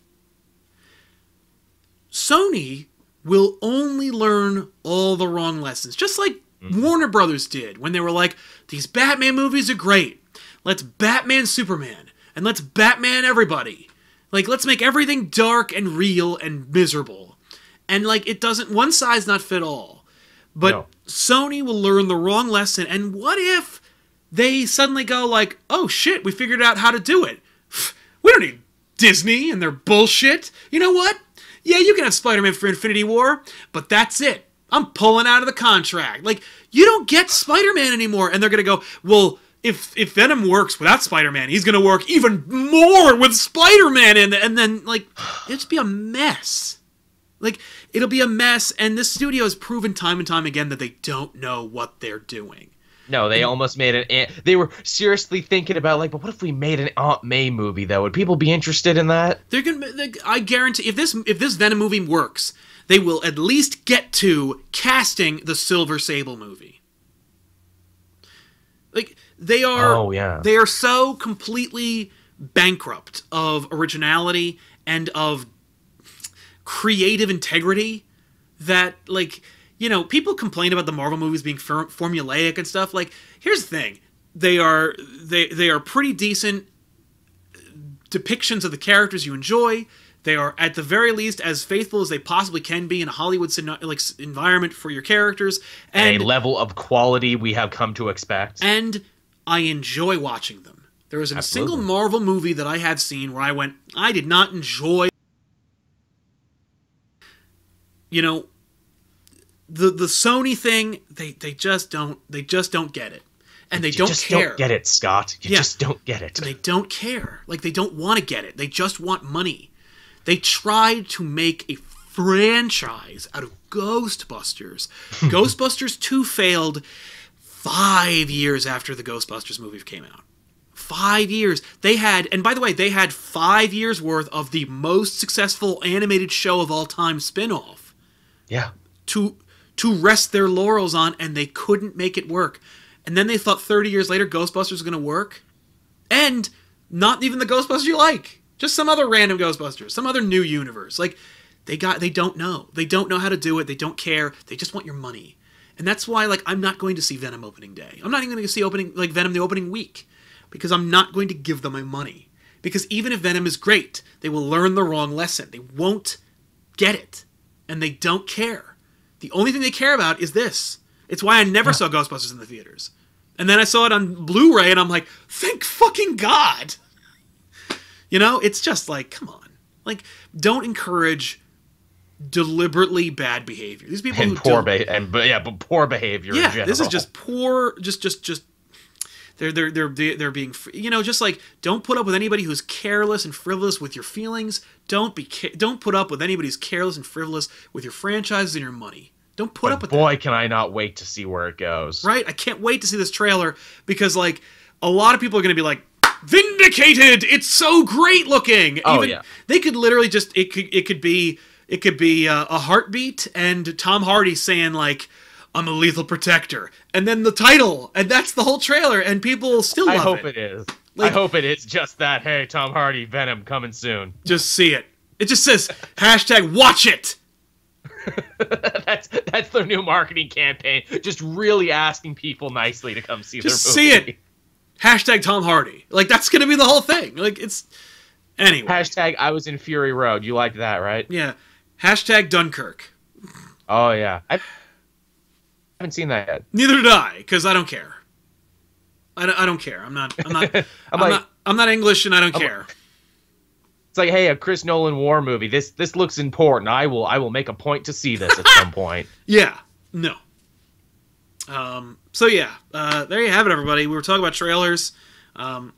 Speaker 2: Sony will only learn all the wrong lessons, just like mm-hmm. Warner Brothers did when they were like, "These Batman movies are great. Let's Batman Superman and let's Batman everybody. Like let's make everything dark and real and miserable." And like it doesn't one size not fit all. But
Speaker 3: No.
Speaker 2: Sony will learn the wrong lesson and what if they suddenly go like, "Oh shit, we figured out how to do it. We don't need Disney and their bullshit. You know what? Yeah, you can have Spider-Man for Infinity War, but that's it. I'm pulling out of the contract. Like, you don't get Spider-Man anymore." And they're going to go, "Well, if if Venom works without Spider-Man, he's going to work even more with Spider-Man and and then like it'll just be a mess." Like it'll be a mess and this studio has proven time and time again that they don't know what they're doing.
Speaker 3: No, they almost made an. They were seriously thinking about like, but what if we made an Aunt May movie though? Would people be interested in that?
Speaker 2: They're gonna. They, I guarantee if this if this Venom movie works, they will at least get to casting the Silver Sable movie. Like they are.
Speaker 3: Oh, yeah.
Speaker 2: They are so completely bankrupt of originality and of creative integrity that like you know people complain about the marvel movies being for- formulaic and stuff like here's the thing they are they they are pretty decent depictions of the characters you enjoy they are at the very least as faithful as they possibly can be in a hollywood like environment for your characters and
Speaker 3: a level of quality we have come to expect.
Speaker 2: and I enjoy watching them. There isn't a single Marvel movie that I have seen where I went, I did not enjoy. You know, the the Sony thing, they they just don't they just don't get it, and they
Speaker 3: You
Speaker 2: don't
Speaker 3: just
Speaker 2: care.
Speaker 3: don't get it, Scott. You
Speaker 2: Yeah.
Speaker 3: just don't get it.
Speaker 2: They don't care. Like they don't want to get it. They just want money. They tried to make a franchise out of Ghostbusters. Ghostbusters 2 failed 5 years after the Ghostbusters movie came out. 5 years. They had and by the way, they had 5 years worth of the most successful animated show of all time spin-off
Speaker 3: Yeah.
Speaker 2: to to rest their laurels on and they couldn't make it work. And then they thought 30 years later Ghostbusters was going to work. And not even the Ghostbusters you like. Just some other random Ghostbusters, some other new universe. Like they got they don't know. They don't know how to do it. They don't care. They just want your money. And that's why like I'm not going to see Venom opening day. I'm not even going to see opening like Venom the opening week because I'm not going to give them my money. Because even if Venom is great, they will learn the wrong lesson. They won't get it. And they don't care. The only thing they care about is this. It's why I never saw Ghostbusters in the theaters. And then I saw it on Blu-ray and I'm like, "Thank fucking God." You know, it's just like, come on. Like don't encourage deliberately bad behavior. These people
Speaker 3: And
Speaker 2: who
Speaker 3: poor be- and yeah, but poor behavior in
Speaker 2: yeah, this is just poor. Just, just, just. They're they're they're they're being you know just like don't put up with anybody who's careless and frivolous with your feelings. Don't be don't put up with anybody who's careless and frivolous with your franchises and your money. Don't put up
Speaker 3: But
Speaker 2: with
Speaker 3: boy, can I not wait to see where it goes.
Speaker 2: Right? I can't wait to see this trailer because like a lot of people are going to be like vindicated. It's so great looking.
Speaker 3: Oh, yeah.
Speaker 2: They could literally just it could it could be it could be uh, a heartbeat and Tom Hardy saying like I'm a lethal protector and then the title and that's the whole trailer and people still
Speaker 3: I hope
Speaker 2: it.
Speaker 3: it is.
Speaker 2: Like-
Speaker 3: I hope it is just that. Hey, Tom Hardy, Venom coming soon.
Speaker 2: Just see it. It just says hashtag watch it.
Speaker 3: that's that's their new marketing campaign. Just really asking people nicely to come see
Speaker 2: Just see it. Hashtag Tom Hardy. Like that's gonna be the whole thing. Like it's anyway.
Speaker 3: Hashtag I was in Fury Road. You liked that, right?
Speaker 2: yeah. Hashtag Dunkirk.
Speaker 3: Oh yeah. I haven't seen that yet.
Speaker 2: Neither did I, because I don't care. I don't, I don't care. I'm not. I'm not. I'm,
Speaker 3: I'm like-
Speaker 2: not. I'm not English, and I don't
Speaker 3: I'm-
Speaker 2: care.
Speaker 3: It's like, hey, a Chris Nolan war movie. This this looks important. I will I will make a point to see this at some point.
Speaker 2: Yeah. No. Um. So yeah. Uh. There you have it, everybody. We were talking about trailers. Um.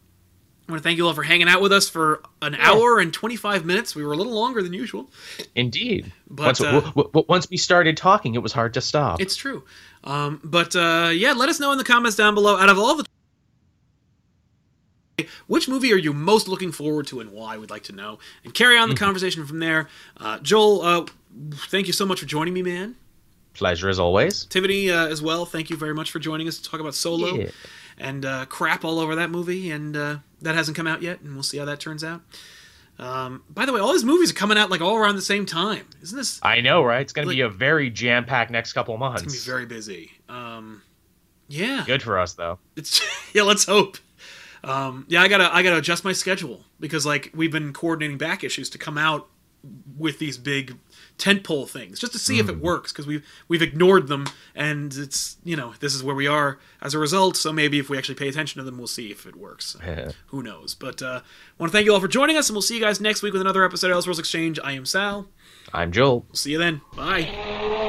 Speaker 2: I want to thank you all for hanging out with us for an hour and 25 minutes. We were a little longer than usual.
Speaker 3: Indeed.
Speaker 2: But,
Speaker 3: once,
Speaker 2: uh,
Speaker 3: w- w- once we started talking, it was hard to stop.
Speaker 2: It's true. Um, but uh, yeah, let us know in the comments down below. Out of all the which movie are you most looking forward to and why? We'd like to know. And carry on the conversation from there. Uh, Joel, uh, thank you so much for joining me, man.
Speaker 3: Pleasure as always.
Speaker 2: Tiffany uh, as well. Thank you very much for joining us to talk about Solo
Speaker 3: Yeah.
Speaker 2: and uh, crap all over that movie. And uh, that hasn't come out yet, and we'll see how that turns out. Um, by the way, all these movies are coming out like all around the same time. Isn't this?
Speaker 3: I know, right? It's going to be a very jam-packed next couple months.
Speaker 2: It's gonna be very busy. Um, yeah.
Speaker 3: Good for us, though.
Speaker 2: It's yeah, let's hope. Um, yeah, I gotta I gotta adjust my schedule because like we've been coordinating back issues to come out with these big tentpole things just to see if it works because we've we've ignored them and it's you know this is where we are as a result. So maybe if we actually pay attention to them, we'll see if it works. Who knows? But uh, I want to thank you all for joining us, and we'll see you guys next week with another episode of Elseworlds Exchange. I am Sal.
Speaker 3: I'm Joel.
Speaker 2: We'll see you then. Bye.